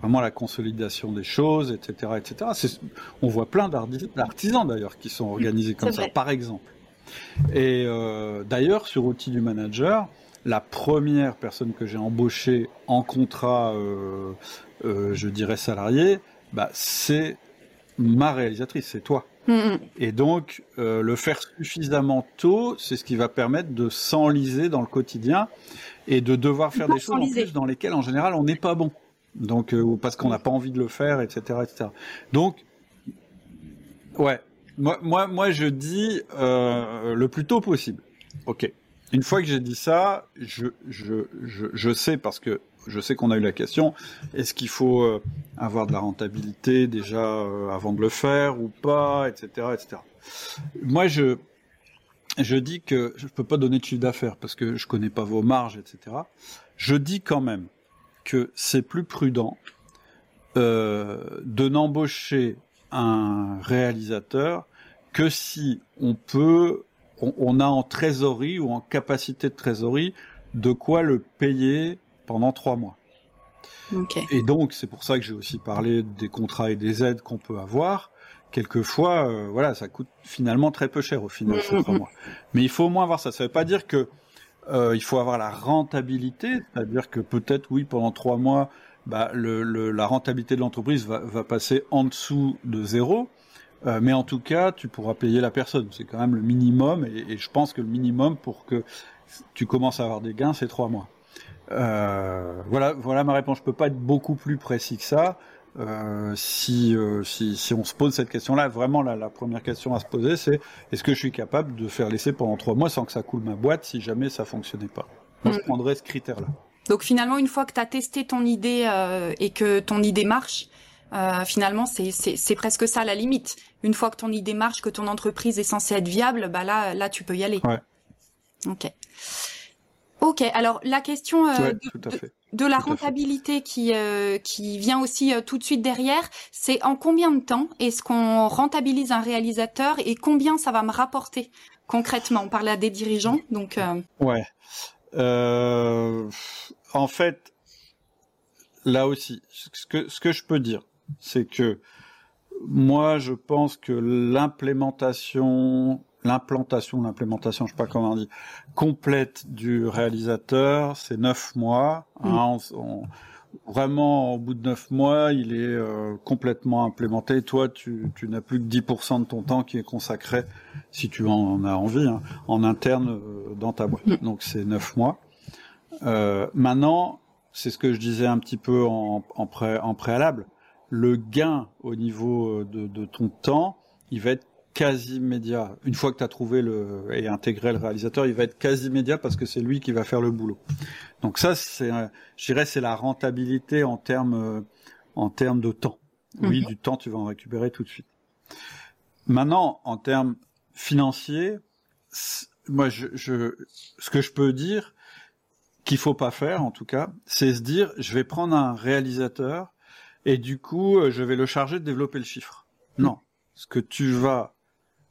Speaker 1: vraiment la consolidation des choses, etc., etc. On voit plein d'artisans d'ailleurs qui sont organisés comme ça, par exemple. Et euh, d'ailleurs, sur outil du manager, la première personne que j'ai embauchée en contrat, euh, euh, je dirais salarié, bah, c'est ma réalisatrice, c'est toi. Et donc, euh, le faire suffisamment tôt, c'est ce qui va permettre de s'enliser dans le quotidien et de devoir faire des choses en plus dans lesquelles, en général, on n'est pas bon. Donc, euh, parce qu'on n'a pas envie de le faire, etc., etc. Donc, ouais. Moi, moi, moi je dis euh, le plus tôt possible. Ok. Une fois que j'ai dit ça, je, je, je, je sais parce que je sais qu'on a eu la question, est-ce qu'il faut euh, avoir de la rentabilité déjà euh, avant de le faire ou pas, etc., etc. Moi, je, je dis que je ne peux pas donner de chiffre d'affaires parce que je connais pas vos marges, etc. Je dis quand même que c'est plus prudent euh, de n'embaucher un réalisateur que si on peut, on, a en trésorerie ou en capacité de trésorerie de quoi le payer pendant trois mois.
Speaker 2: Okay.
Speaker 1: Et donc, c'est pour ça que j'ai aussi parlé des contrats et des aides qu'on peut avoir. Quelquefois, euh, voilà, ça coûte finalement très peu cher au final, ces trois mois. Mais il faut au moins avoir ça. Ça ne veut pas dire que euh, il faut avoir la rentabilité, c'est-à-dire que peut-être, oui, pendant trois mois, bah, le, le, la rentabilité de l'entreprise va, va, passer en dessous de zéro. Euh, mais en tout cas, tu pourras payer la personne. C'est quand même le minimum. Et, et, je pense que le minimum pour que tu commences à avoir des gains, c'est trois mois. Euh, voilà, voilà ma réponse. Je peux pas être beaucoup plus précis que ça. Euh, si, euh, si, si on se pose cette question-là, vraiment la, la, première question à se poser, c'est est-ce que je suis capable de faire l'essai pendant trois mois sans que ça coule ma boîte si jamais ça fonctionnait pas? Moi, je mm. prendrais ce critère-là.
Speaker 2: Donc finalement, une fois que tu as testé ton idée euh, et que ton idée marche, euh, finalement, c'est presque ça la limite. Une fois que ton idée marche, que ton entreprise est censée être viable, bah là, là, tu peux y aller.
Speaker 1: Ouais.
Speaker 2: Ok. Ok, alors la question euh, ouais, de, la rentabilité qui euh, qui vient aussi euh, tout de suite derrière, c'est en combien de temps est-ce qu'on rentabilise un réalisateur et combien ça va me rapporter concrètement? On parle à des dirigeants, donc.
Speaker 1: Ouais. en fait, là aussi, ce que ce que je peux dire, c'est que moi, je pense que l'implémentation, l'implantation, l'implémentation, je sais pas comment on dit, complète du réalisateur, c'est neuf mois. Hein, mm. vraiment, au bout de neuf mois, il est euh, complètement implémenté. Toi, tu, tu n'as plus que 10% de ton temps qui est consacré, si tu en as envie, hein, en interne euh, dans ta boîte. Mm. Donc, c'est neuf mois. Euh, maintenant, c'est ce que je disais un petit peu en, en, pré, en préalable le gain au niveau euh, de, ton temps, il va être quasi immédiat. Une fois que tu as trouvé le et intégré le réalisateur, il va être quasi immédiat parce que c'est lui qui va faire le boulot. Donc ça, c'est, je dirais, c'est la rentabilité en termes euh, en termes de temps. Oui, mhm. du temps, tu vas en récupérer tout de suite. Maintenant, en termes financiers, moi, je, je, ce que je peux dire qu'il faut pas faire, en tout cas, c'est se dire, je vais prendre un réalisateur et du coup, euh, je vais le charger de développer le chiffre. Non. Ce que tu vas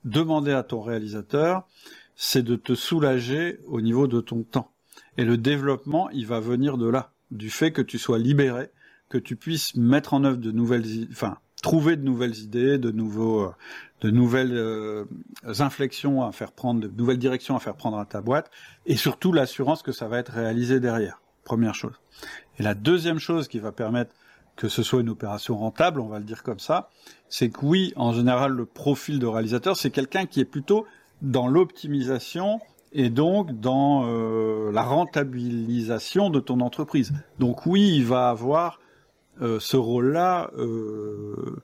Speaker 1: demander à ton réalisateur, c'est de te soulager au niveau de ton temps. Et le développement, il va venir de là, du fait que tu sois libéré, que tu puisses mettre en œuvre de nouvelles, enfin, trouver de nouvelles idées, de nouveaux, euh, de nouvelles euh, inflexions à faire prendre, de nouvelles directions à faire prendre à ta boîte, et surtout l'assurance que ça va être réalisé derrière. Première chose. Et la deuxième chose qui va permettre que ce soit une opération rentable, on va le dire comme ça, c'est que oui, en général, le profil de réalisateur, c'est quelqu'un qui est plutôt dans l'optimisation et donc dans euh, la rentabilisation de ton entreprise. Donc oui, il va avoir euh, ce rôle-là euh,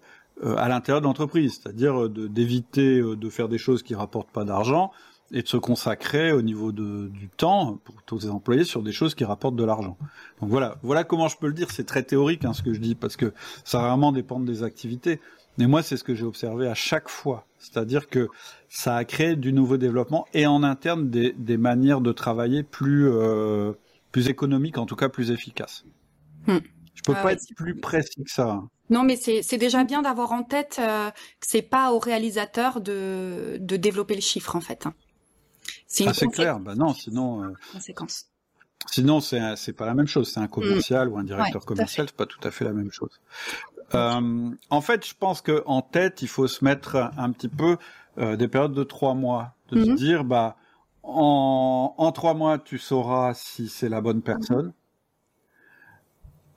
Speaker 1: à l'intérieur de l'entreprise, c'est-à-dire d'éviter de faire des choses qui rapportent pas d'argent, et de se consacrer au niveau de, du temps pour tous les employés sur des choses qui rapportent de l'argent. Donc voilà, voilà comment je peux le dire. C'est très théorique hein, ce que je dis parce que ça vraiment dépend des activités. Mais moi, c'est ce que j'ai observé à chaque fois. C'est-à-dire que ça a créé du nouveau développement et en interne des, des manières de travailler plus euh, plus économiques, en tout cas plus efficaces. Hmm. Je peux ah pas être plus précis que ça.
Speaker 2: Non, mais c'est déjà bien d'avoir en tête euh, que c'est pas au réalisateur de, de développer le chiffre en fait. Hein.
Speaker 1: C'est clair. Bah non, sinon.
Speaker 2: Euh, conséquence.
Speaker 1: Sinon, c'est c'est pas la même chose. C'est un commercial mm. ou un directeur commercial, c'est pas tout à fait la même chose. Euh, en fait, je pense que en tête, il faut se mettre un petit peu euh, des périodes de trois mois, de se mm-hmm. dire, bah, en, en trois mois, tu sauras si c'est la bonne personne.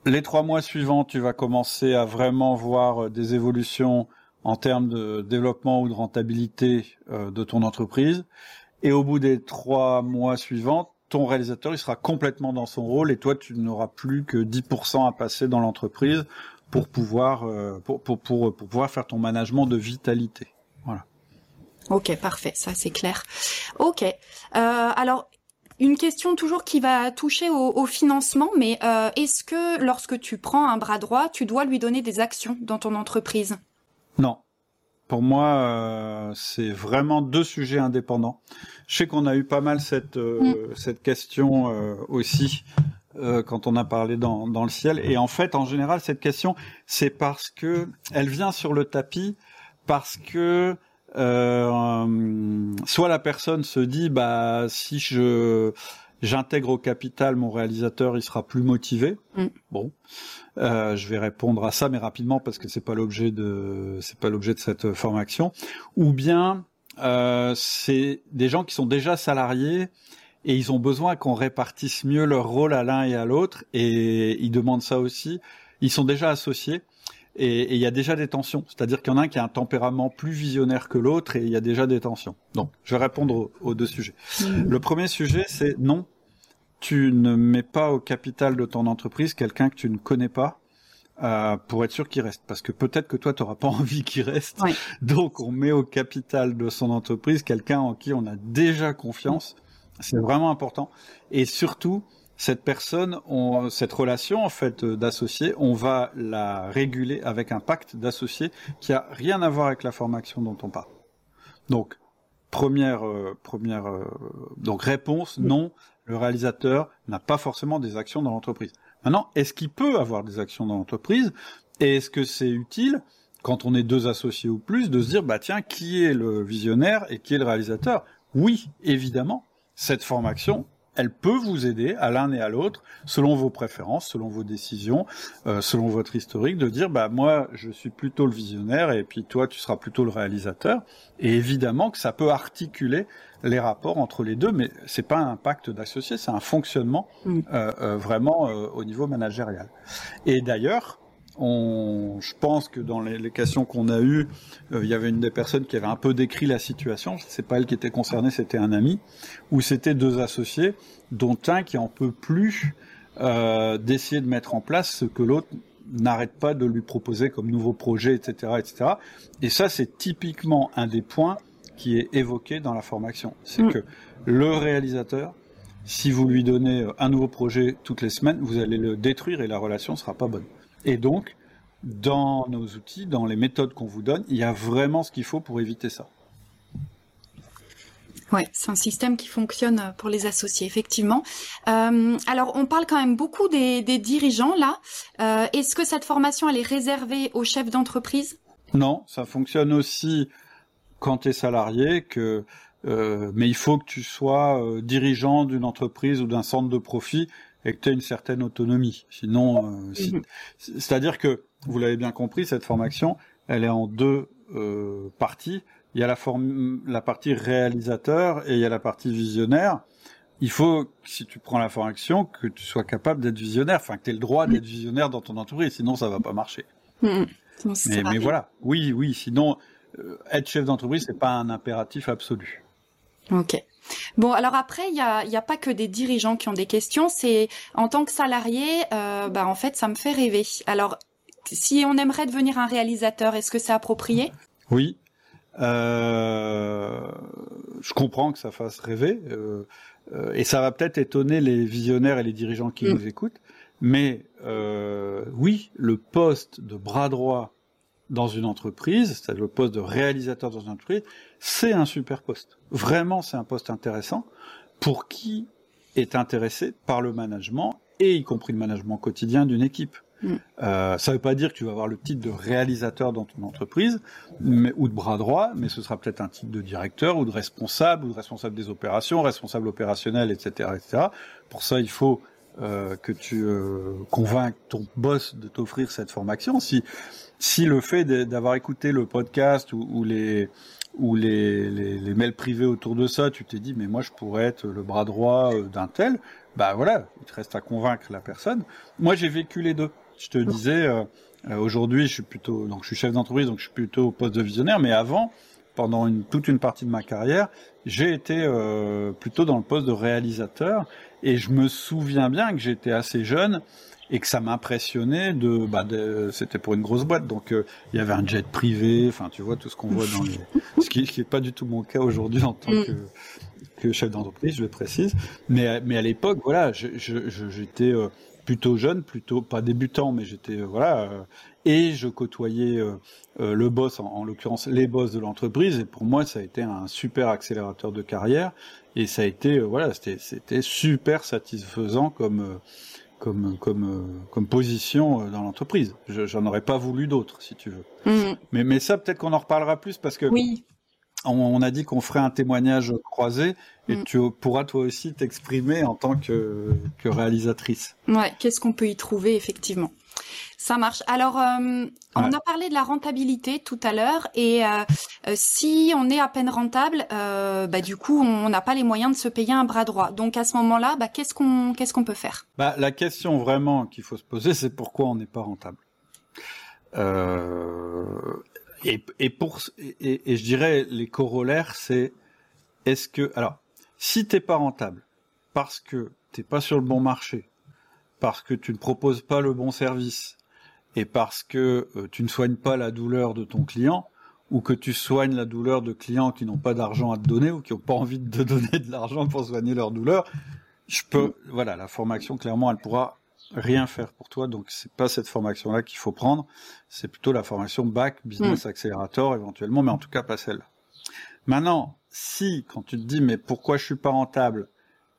Speaker 1: Les trois mois suivants, tu vas commencer à vraiment voir euh, des évolutions en termes de développement ou de rentabilité euh, de ton entreprise. Et au bout des trois mois suivants, ton réalisateur, il sera complètement dans son rôle et toi, tu n'auras plus que 10% à passer dans l'entreprise pour pouvoir, euh, pour, pour, pour, pour, pouvoir faire ton management de vitalité. Voilà.
Speaker 2: Ok, parfait, ça c'est clair. Ok, euh, alors une question toujours qui va toucher au, au financement, mais euh, est-ce que lorsque tu prends un bras droit, tu dois lui donner des actions dans ton entreprise?
Speaker 1: Non, pour moi, euh, c'est vraiment deux sujets indépendants. Je sais qu'on a eu pas mal cette euh, mm. cette question euh, aussi quand on a parlé dans, dans le ciel. Et en fait, en général, cette question, c'est parce que elle vient sur le tapis parce que soit la personne se dit, bah si je j'intègre au capital mon réalisateur, il sera plus motivé. Mm. Bon. Euh, je vais répondre à ça, mais rapidement parce que c'est pas l'objet de c'est pas l'objet de cette formation. Ou bien euh, c'est des gens qui sont déjà salariés et ils ont besoin qu'on répartisse mieux leur rôle à l'un et à l'autre et ils demandent ça aussi. Ils sont déjà associés et il y a déjà des tensions. C'est-à-dire qu'il y en a un qui a un tempérament plus visionnaire que l'autre et il y a déjà des tensions. Donc, je vais répondre aux, deux sujets. Mmh. Le premier sujet, c'est non, tu ne mets pas au capital de ton entreprise quelqu'un que tu ne connais pas euh, pour être sûr qu'il reste. Parce que peut-être que toi, tu n'auras pas envie qu'il reste. Donc, on met au capital de son entreprise quelqu'un en qui on a déjà confiance. C'est vraiment important. Et surtout, cette personne, on, cette relation en fait d'associé, on va la réguler avec un pacte d'associé qui a rien à voir avec la formation dont on parle. Donc, première, euh, première, euh, donc réponse, non le réalisateur n'a pas forcément des actions dans l'entreprise. Maintenant, est-ce qu'il peut avoir des actions dans l'entreprise Et est-ce que c'est utile, quand on est deux associés ou plus, de se dire, bah tiens, qui est le visionnaire et qui est le réalisateur? Oui, évidemment, cette formation, elle peut vous aider à l'un et à l'autre, selon vos préférences, selon vos décisions, euh, selon votre historique, de dire bah moi je suis plutôt le visionnaire et puis toi tu seras plutôt le réalisateur. Et évidemment que ça peut articuler les rapports entre les deux, mais c'est pas un pacte d'associés, c'est un fonctionnement mm. euh, euh, vraiment au niveau managérial. Et d'ailleurs, on, je pense que dans les, questions qu'on a eues, euh, il y avait une des personnes qui avait un peu décrit la situation. C'est pas elle qui était concernée, c'était un ami, où c'était deux associés, dont un qui en peut plus euh, d'essayer de mettre en place ce que l'autre n'arrête pas de lui proposer comme nouveau projet, etc., etc. Et ça, c'est typiquement un des points qui est évoqué dans la formation. C'est mm. que le réalisateur, si vous lui donnez un nouveau projet toutes les semaines, vous allez le détruire et la relation sera pas bonne. Et donc, dans nos outils, dans les méthodes qu'on vous donne, il y a vraiment ce qu'il faut pour éviter ça.
Speaker 2: Ouais, c'est un système qui fonctionne pour les associés, effectivement. Euh, alors, on parle quand même beaucoup des, dirigeants là. Euh, est-ce que cette formation elle est réservée aux chefs d'entreprise?
Speaker 1: Non, ça fonctionne aussi quand tu es salarié. Que, euh, mais il faut que tu sois dirigeant d'une entreprise ou d'un centre de profit et que tu as une certaine autonomie. Sinon, euh, mhm. c'est-à-dire que, vous l'avez bien compris, cette formation, elle est en deux euh, parties. Il y a la, la partie réalisateur et il y a la partie visionnaire. Il faut, si tu prends la formation, que tu sois capable d'être visionnaire, enfin que tu aies le droit d'être visionnaire dans ton entreprise, sinon ça va pas marcher. Mhm. Mais, mais, voilà, oui, oui, sinon, euh, être chef d'entreprise, c'est pas un impératif absolu.
Speaker 2: Ok. Bon, alors après, il n'y a, y a pas que des dirigeants qui ont des questions. C'est en tant que salarié, euh, bah en fait, ça me fait rêver. Alors, si on aimerait devenir un réalisateur, est-ce que c'est approprié?
Speaker 1: Oui. Euh, je comprends que ça fasse rêver, euh, euh et ça va peut-être étonner les visionnaires et les dirigeants qui mm. nous écoutent. Mais euh, oui, le poste de bras droit dans une entreprise, c'est-à-dire le poste de réalisateur dans une entreprise, c'est un super poste. Vraiment, c'est un poste intéressant pour qui est intéressé par le management et y compris le management quotidien d'une équipe. Mm. Euh, ça ne veut pas dire que tu vas avoir le titre de réalisateur dans ton entreprise mais, ou de bras droit, mais ce sera peut-être un titre de directeur ou de responsable ou de responsable des opérations, responsable opérationnel, etc., etc. Pour ça, il faut euh, que tu euh, convainques ton boss de t'offrir cette formation. Si si le fait d'avoir écouté le podcast ou, les ou les, les, mails privés autour de ça, tu t'es dit mais moi je pourrais être le bras droit euh, d'un tel, bah voilà, il te reste à convaincre la personne. Moi j'ai vécu les deux. Je te disais euh, euh, aujourd'hui je suis plutôt donc je suis chef d'entreprise donc je suis plutôt au poste de visionnaire, mais avant pendant une, toute une partie de ma carrière, j'ai été plutôt dans le poste de réalisateur et je me souviens bien que j'étais assez jeune et que ça m'impressionnait de, bah c'était pour une grosse boîte donc euh, il y avait un jet privé enfin tu vois tout ce qu'on voit dans les ce qui ce qui est pas du tout mon cas aujourd'hui en tant mm. que que chef d'entreprise je le précise mais mais à l'époque voilà j'étais je, euh, plutôt jeune plutôt pas débutant mais j'étais euh, voilà et je côtoyais le boss en, en l'occurrence les boss de l'entreprise et pour moi ça a été un super accélérateur de carrière et ça a été voilà c'était c'était super satisfaisant comme comme comme euh, comme position euh, dans l'entreprise. J'en aurais pas voulu d'autres, si tu veux. Mm. Mais mais ça, peut-être qu'on en reparlera plus parce que
Speaker 2: oui.
Speaker 1: on, a dit qu'on ferait un témoignage croisé et mm. tu pourras toi aussi t'exprimer en tant que que réalisatrice.
Speaker 2: Ouais, qu'est-ce qu'on peut y trouver effectivement? Ça marche. Alors, euh, on a parlé de la rentabilité tout à l'heure, et euh, euh, si on est à peine rentable, bah, du coup, on n'a pas les moyens de se payer un bras droit. Donc, à ce moment-là, bah, qu'est-ce qu'on qu'est-ce qu'on peut faire?
Speaker 1: Bah, La question vraiment qu'il faut se poser, c'est pourquoi on n'est pas rentable? Et, et, pour et, et, je dirais les corollaires, c'est est-ce que alors si t'es pas rentable parce que t'es pas sur le bon marché, parce que tu ne proposes pas le bon service et parce que euh, tu ne soignes pas la douleur de ton client ou que tu soignes la douleur de clients qui n'ont pas d'argent à te donner ou qui n'ont pas envie de te donner de l'argent pour soigner leur douleur, je peux, voilà, la formation, clairement, elle pourra rien faire pour toi. Donc, c'est pas cette formation-là qu'il faut prendre. C'est plutôt la formation back, business mm. accelerator, éventuellement, mais en tout cas, pas celle-là. Maintenant, si, quand tu te dis, mais pourquoi je suis pas rentable,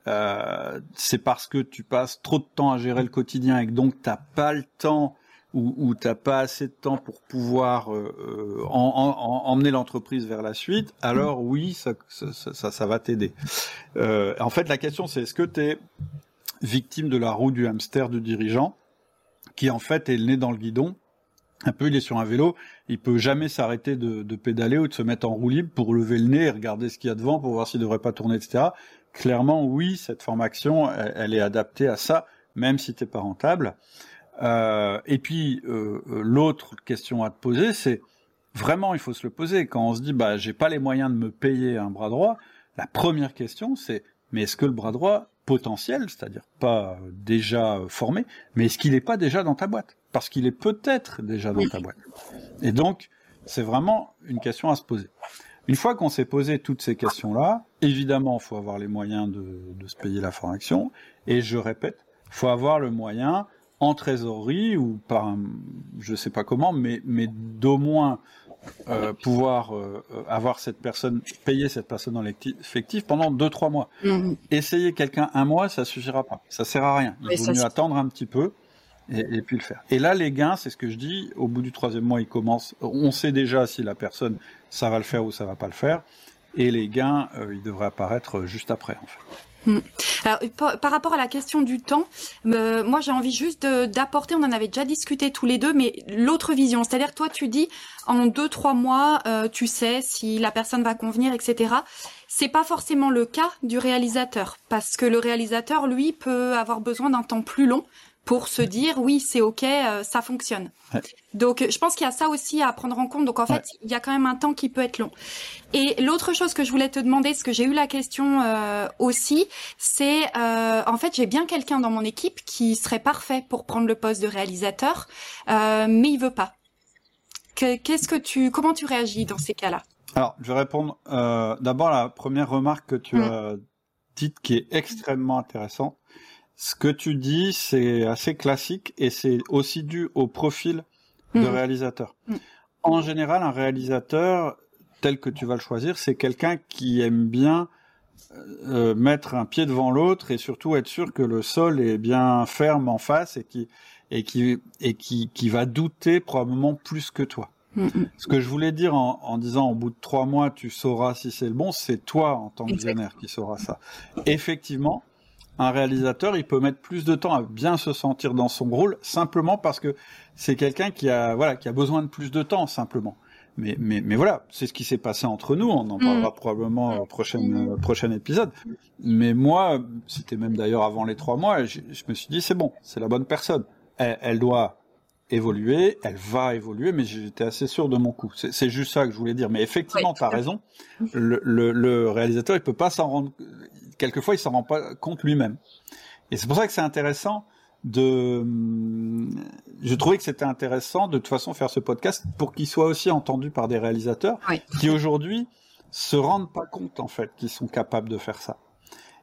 Speaker 1: euh, c'est parce que tu passes trop de temps à gérer le quotidien et que donc t'as pas le temps où, où t'as pas assez de temps pour pouvoir euh, euh, en, en, emmener l'entreprise vers la suite, alors oui, ça, ça, ça, ça va t'aider. Euh, en fait, la question c'est est-ce que tu es victime de la roue du hamster du dirigeant, qui en fait est le nez dans le guidon? Un peu, il est sur un vélo, il peut jamais s'arrêter de, de, pédaler ou de se mettre en roue libre pour lever le nez et regarder ce qu'il y a devant pour voir s'il devrait pas tourner, etc. Clairement, oui, cette formation, elle, elle est adaptée à ça, même si t'es pas rentable. Euh, et puis euh, l'autre question à te poser, c'est vraiment il faut se le poser quand on se dit bah j'ai pas les moyens de me payer un bras droit. La première question c'est mais est-ce que le bras droit potentiel, c'est-à-dire pas déjà formé, mais est-ce qu'il n'est pas déjà dans ta boîte? Parce qu'il est peut-être déjà dans ta boîte. Et donc c'est vraiment une question à se poser. Une fois qu'on s'est posé toutes ces questions-là, évidemment, il faut avoir les moyens de, de se payer la formation. Et je répète, il faut avoir le moyen en trésorerie ou par un, je sais pas comment, mais, mais d'au moins euh, pouvoir euh, avoir cette personne, payer cette personne dans l'effectif pendant deux trois mois. Mmh. Essayer quelqu'un un mois, ça suffira pas, ça sert à rien. Il vaut mieux attendre un petit peu et, puis le faire. Et là, les gains, c'est ce que je dis. Au bout du troisième mois, ils commencent. On sait déjà si la personne ça va le faire ou ça va pas le faire, et les gains, euh, ils devraient apparaître juste après en fait.
Speaker 2: Hmm. Alors, par, rapport à la question du temps, euh, moi j'ai envie juste d'apporter, on en avait déjà discuté tous les deux, mais l'autre vision, c'est-à-dire toi tu dis en deux trois mois, euh, tu sais si la personne va convenir, etc. C'est pas forcément le cas du réalisateur, parce que le réalisateur lui peut avoir besoin d'un temps plus long pour se dire oui c'est ok euh, ça fonctionne. Ouais. donc je pense qu'il y a ça aussi à prendre en compte. Donc en fait il y a quand même un temps qui peut être long. Et l'autre chose que je voulais te demander ce que j'ai eu la question euh, aussi c'est euh, en fait j'ai bien quelqu'un dans mon équipe qui serait parfait pour prendre le poste de réalisateur euh, mais il veut pas. Qu'est-ce que tu comment tu réagis dans ces cas-là?
Speaker 1: Alors je vais répondre euh, d'abord à la première remarque que tu mmh. as dite qui est extrêmement intéressante ce que tu dis, c'est assez classique et c'est aussi dû au profil de mmh. réalisateur. Mmh. En général, un réalisateur tel que tu vas le choisir, c'est quelqu'un qui aime bien euh, mettre un pied devant l'autre et surtout être sûr que le sol est bien ferme en face et qui et qui et qui, qui va douter probablement plus que toi. Mmh. Ce que je voulais dire en, en, disant au bout de trois mois tu sauras si c'est le bon, c'est toi en tant que visionnaire qui sauras ça. Effectivement, un réalisateur, il peut mettre plus de temps à bien se sentir dans son rôle simplement parce que c'est quelqu'un qui a voilà qui a besoin de plus de temps simplement. Mais mais mais voilà, c'est ce qui s'est passé entre nous. On en parlera mmh. probablement au prochain euh, prochain épisode. Mais moi, c'était même d'ailleurs avant les trois mois, je, je me suis dit c'est bon, c'est la bonne personne. Elle, elle, doit évoluer, elle va évoluer, mais j'étais assez sûr de mon coup. C'est juste ça que je voulais dire. Mais effectivement, oui. tu as raison. Le, le, le, réalisateur, il peut pas s'en rendre quelquefois il s'en rend pas compte lui-même. Et c'est pour ça que c'est intéressant de. Je trouvais que c'était intéressant de toute façon faire ce podcast pour qu'il soit aussi entendu par des réalisateurs oui. qui aujourd'hui se rendent pas compte en fait qu'ils sont capables de faire ça.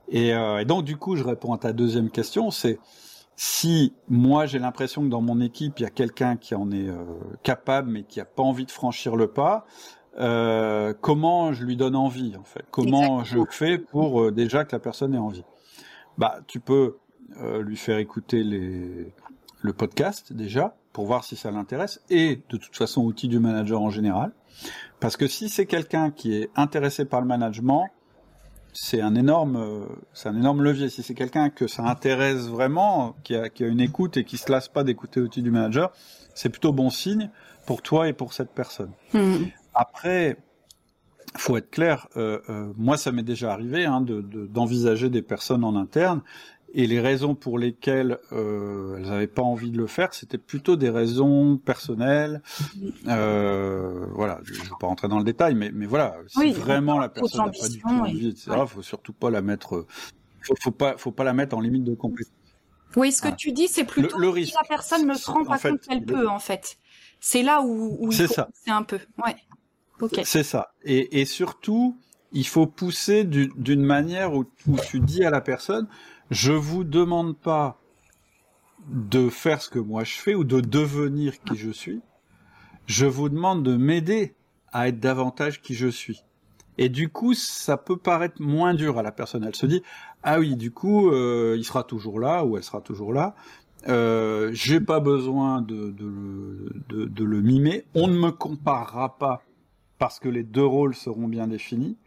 Speaker 1: Et, euh, et, donc du coup, je réponds à ta deuxième question, c'est si moi j'ai l'impression que dans mon équipe il y a quelqu'un qui en est euh, capable mais qui a pas envie de franchir le pas, euh, comment je lui donne envie en fait Comment Exactement. je fais pour euh, déjà que la personne ait envie Bah, tu peux euh, lui faire écouter les, le podcast déjà pour voir si ça l'intéresse et de toute façon outil du manager en général. Parce que si c'est quelqu'un qui est intéressé par le management, c'est un énorme, c'est un énorme levier. Si c'est quelqu'un que ça intéresse vraiment, qui a, qui a une écoute et qui se lasse pas d'écouter l'outil du manager, c'est plutôt bon signe pour toi et pour cette personne. Mmh. Après, faut être clair, euh, euh, moi ça m'est déjà arrivé hein, d'envisager de, de, des personnes en interne, et les raisons pour lesquelles euh, elles n'avaient pas envie de le faire, c'était plutôt des raisons personnelles. Euh, voilà, je ne vais pas rentrer dans le détail, mais, mais voilà, si oui, vraiment la personne n'a pas du tout envie, etc., il faut surtout pas la mettre, faut, faut pas, faut pas la mettre en limite de compétence.
Speaker 2: Oui, ce que ah. tu dis, c'est plutôt le, le risque, si la personne ne se rend pas compte qu'elle peut, en fait. C'est là où, où
Speaker 1: c'est ça.
Speaker 2: C'est un peu, ouais.
Speaker 1: Okay. C'est ça. Et, et, surtout, il faut pousser d'une manière où, où, tu dis à la personne, je vous demande pas de faire ce que moi je fais ou de devenir qui je suis. Je vous demande de m'aider à être davantage qui je suis. Et du coup, ça peut paraître moins dur à la personne. Elle se dit, ah oui, du coup, euh, il sera toujours là ou elle sera toujours là. Euh, j'ai pas besoin de, de, de, de, le mimer. On ne me comparera pas parce que les deux rôles seront bien définis.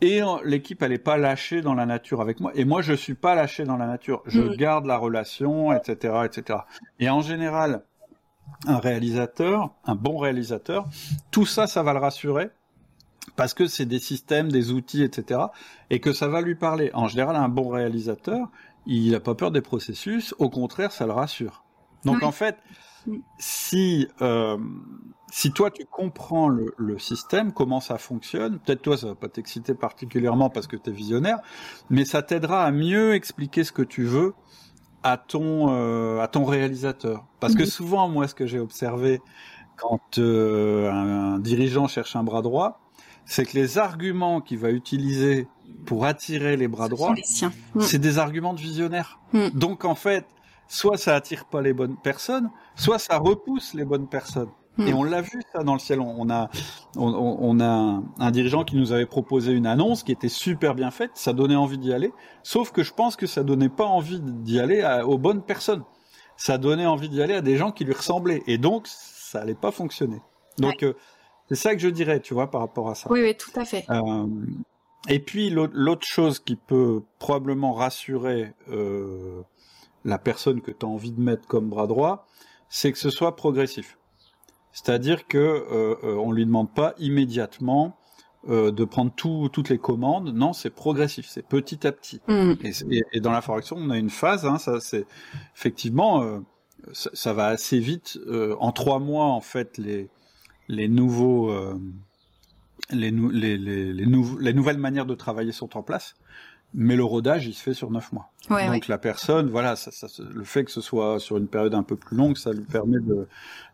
Speaker 1: Et l'équipe, elle est pas lâchée dans la nature avec moi. Et moi, je suis pas lâché dans la nature. Je mm. garde la relation, etc., etc. Et en général, un réalisateur, un bon réalisateur, tout ça, ça va le rassurer parce que c'est des systèmes, des outils, etc. Et que ça va lui parler. En général, un bon réalisateur, il n'a pas peur des processus, au contraire, ça le rassure. Donc en fait, si euh, si toi tu comprends le, le, système, comment ça fonctionne, peut-être toi ça va pas t'exciter particulièrement parce que tu es visionnaire, mais ça t'aidera à mieux expliquer ce que tu veux à ton euh, à ton réalisateur. Parce que souvent moi ce que j'ai observé quand euh, un, dirigeant cherche un bras droit, c'est que les arguments qu'il va utiliser pour attirer les bras droits, mm. c'est des arguments de visionnaire. Mm. Donc en fait, soit ça attire pas les bonnes personnes, soit ça repousse les bonnes personnes. Mm. Et on l'a vu ça dans le ciel. On a, on, a un, dirigeant qui nous avait proposé une annonce qui était super bien faite. Ça donnait envie d'y aller. Sauf que je pense que ça donnait pas envie d'y aller aux bonnes personnes. Ça donnait envie d'y aller à des gens qui lui ressemblaient. Et donc, ça allait pas fonctionner. Donc, euh, c'est ça que je dirais, tu vois, par rapport à ça.
Speaker 2: Oui, oui, tout à fait.
Speaker 1: Euh, et puis l'autre chose qui peut probablement rassurer euh, la personne que tu as envie de mettre comme bras droit, c'est que ce soit progressif. C'est-à-dire que euh, euh on lui demande pas immédiatement euh, de prendre tout, toutes les commandes. Non, c'est progressif, c'est petit à petit. Mm. Et, et, dans la formation, on a une phase. Hein, ça, c'est effectivement, euh, ça, ça, va assez vite. en trois mois, en fait, les les nouveaux les, les, les, les, nouvelles manières de travailler sont en place, mais le rodage il se fait sur neuf mois. Donc la personne, voilà, ça, ça, le fait que ce soit sur une période un peu plus longue, ça lui permet de,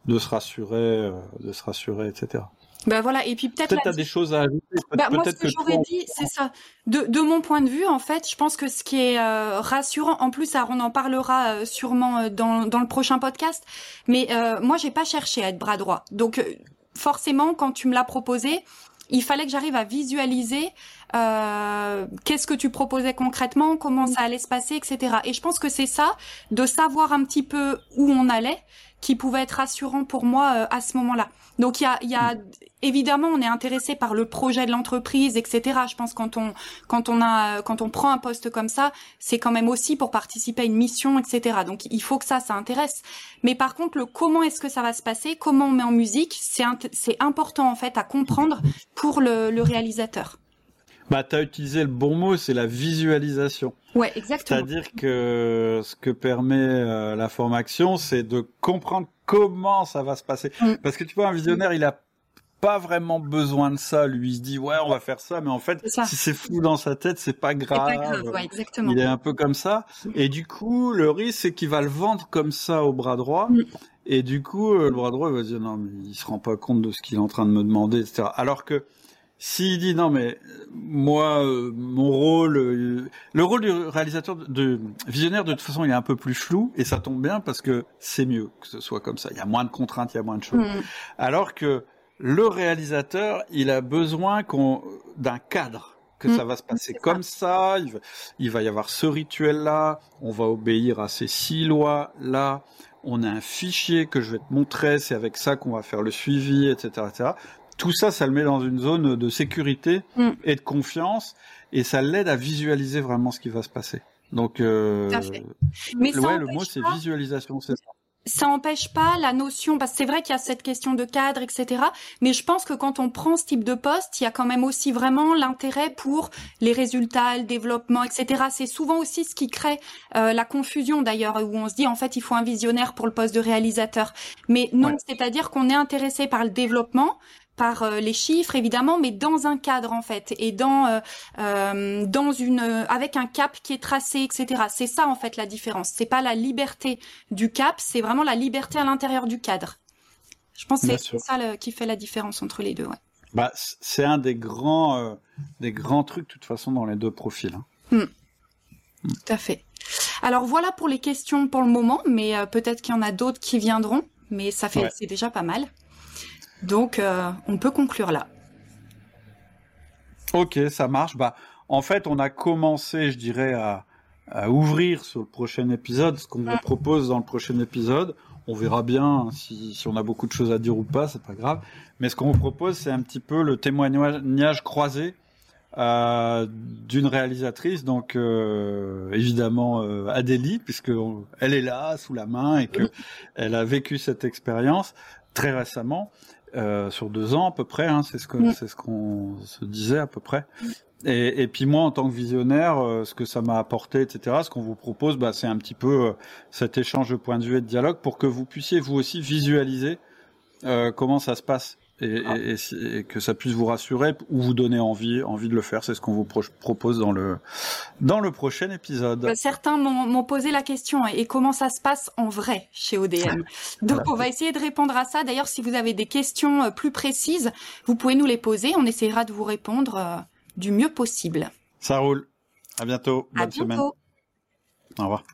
Speaker 1: de se rassurer, euh, de se rassurer, etc.
Speaker 2: Ben voilà, et puis peut-être.
Speaker 1: Peut-être la... as des choses à ajouter.
Speaker 2: Ben moi, ce que, j'aurais dit, c'est ça. De, de mon point de vue, en fait, je pense que ce qui est euh, rassurant, en plus, on en parlera euh, sûrement dans, dans le prochain podcast. Mais euh, moi, j'ai pas cherché à être bras droit. Donc, forcément, quand tu me l'as proposé, il fallait que j'arrive à visualiser euh, qu'est-ce que tu proposais concrètement, comment ça allait se passer, etc. Et je pense que c'est ça, de savoir un petit peu où on allait, qui pouvait être rassurant pour moi euh, à ce moment-là. Donc il y a, y a évidemment on est intéressé par le projet de l'entreprise, etc. Je pense quand on quand on a quand on prend un poste comme ça, c'est quand même aussi pour participer à une mission, etc. Donc il faut que ça ça intéresse. Mais par contre le comment est-ce que ça va se passer, comment on met en musique, c'est c'est important en fait à comprendre pour le, le réalisateur.
Speaker 1: Bah, tu as utilisé le bon mot, c'est la visualisation.
Speaker 2: Ouais, exactement.
Speaker 1: C'est-à-dire que ce que permet euh, la formation, c'est de comprendre comment ça va se passer. Mm. Parce que tu vois, un visionnaire, il a pas vraiment besoin de ça. Lui, il se dit ouais, on va faire ça, mais en fait, si c'est fou dans sa tête, c'est pas grave. Pas grave
Speaker 2: ouais, exactement.
Speaker 1: Il est un peu comme ça. Et du coup, le risque, c'est qu'il va le vendre comme ça au bras droit. Mm. Et du coup, euh, le bras droit il va dire non, mais il se rend pas compte de ce qu'il est en train de me demander, etc. Alors que s'il dit non mais moi euh, mon rôle euh, le rôle du réalisateur de visionnaire de toute façon il est un peu plus flou et ça tombe bien parce que c'est mieux que ce soit comme ça. Il y a moins de contraintes il y a moins de choses. Mm. alors que le réalisateur il a besoin qu'on d'un cadre que ça mm. va se passer comme ça, il va, il va y avoir ce rituel là, on va obéir à ces six lois là, on a un fichier que je vais te montrer, c'est avec ça qu'on va faire le suivi, etc., etc tout ça, ça le met dans une zone de sécurité mm. et de confiance, et ça l'aide à visualiser vraiment ce qui va se passer. Donc, euh, Mais le mot c'est visualisation, c'est ça.
Speaker 2: Ça empêche pas la notion, parce que c'est vrai qu'il y a cette question de cadre, etc. Mais je pense que quand on prend ce type de poste, il y a quand même aussi vraiment l'intérêt pour les résultats, le développement, etc. C'est souvent aussi ce qui crée euh, la confusion d'ailleurs, où on se dit en fait il faut un visionnaire pour le poste de réalisateur. Mais non, c'est-à-dire qu'on est intéressé par le développement, par euh, les chiffres évidemment, mais dans un cadre en fait et dans euh, euh dans une avec un cap qui est tracé, etc. C'est ça en fait la différence. C'est pas la liberté du cap, c'est vraiment la liberté à l'intérieur du cadre. Je pense que c'est ça qui fait la différence entre les deux. Ouais.
Speaker 1: Bah, c'est un des grands des grands trucs de toute façon dans les deux profils. Hein. Hmm.
Speaker 2: Tout à fait. Alors voilà pour les questions pour le moment, mais peut-être qu'il y en a d'autres qui viendront, mais ça fait c'est déjà pas mal. Donc, euh, on peut conclure là.
Speaker 1: Ok, ça marche. Bah, en fait, on a commencé, je dirais, à, à ouvrir sur le prochain épisode, ce qu'on vous propose dans le prochain épisode. On verra bien si, si on a beaucoup de choses à dire ou pas, c'est pas grave. Mais ce qu'on vous propose, c'est un petit peu le témoignage croisé euh, d'une réalisatrice, donc euh, évidemment euh, Adélie, puisque elle est là sous la main et que elle a vécu cette expérience très récemment, euh, sur deux ans à peu près. Hein, c'est ce que c'est ce qu'on se disait à peu près. Et, et, puis moi, en tant que visionnaire, euh, ce que ça m'a apporté, etc., ce qu'on vous propose, bah, c'est un petit peu euh, cet échange de points de vue et de dialogue pour que vous puissiez vous aussi visualiser euh, comment ça se passe et, ah. et, et, que ça puisse vous rassurer ou vous donner envie, envie de le faire. C'est ce qu'on vous pro propose dans le dans le prochain épisode.
Speaker 2: Bah, certains m'ont posé la question et comment ça se passe en vrai chez ODM. Donc on va essayer de répondre à ça. D'ailleurs, si vous avez des questions plus précises, vous pouvez nous les poser. On essaiera de vous répondre du mieux possible.
Speaker 1: Ça roule. À bientôt.
Speaker 2: Bonne à bientôt.
Speaker 1: Au revoir.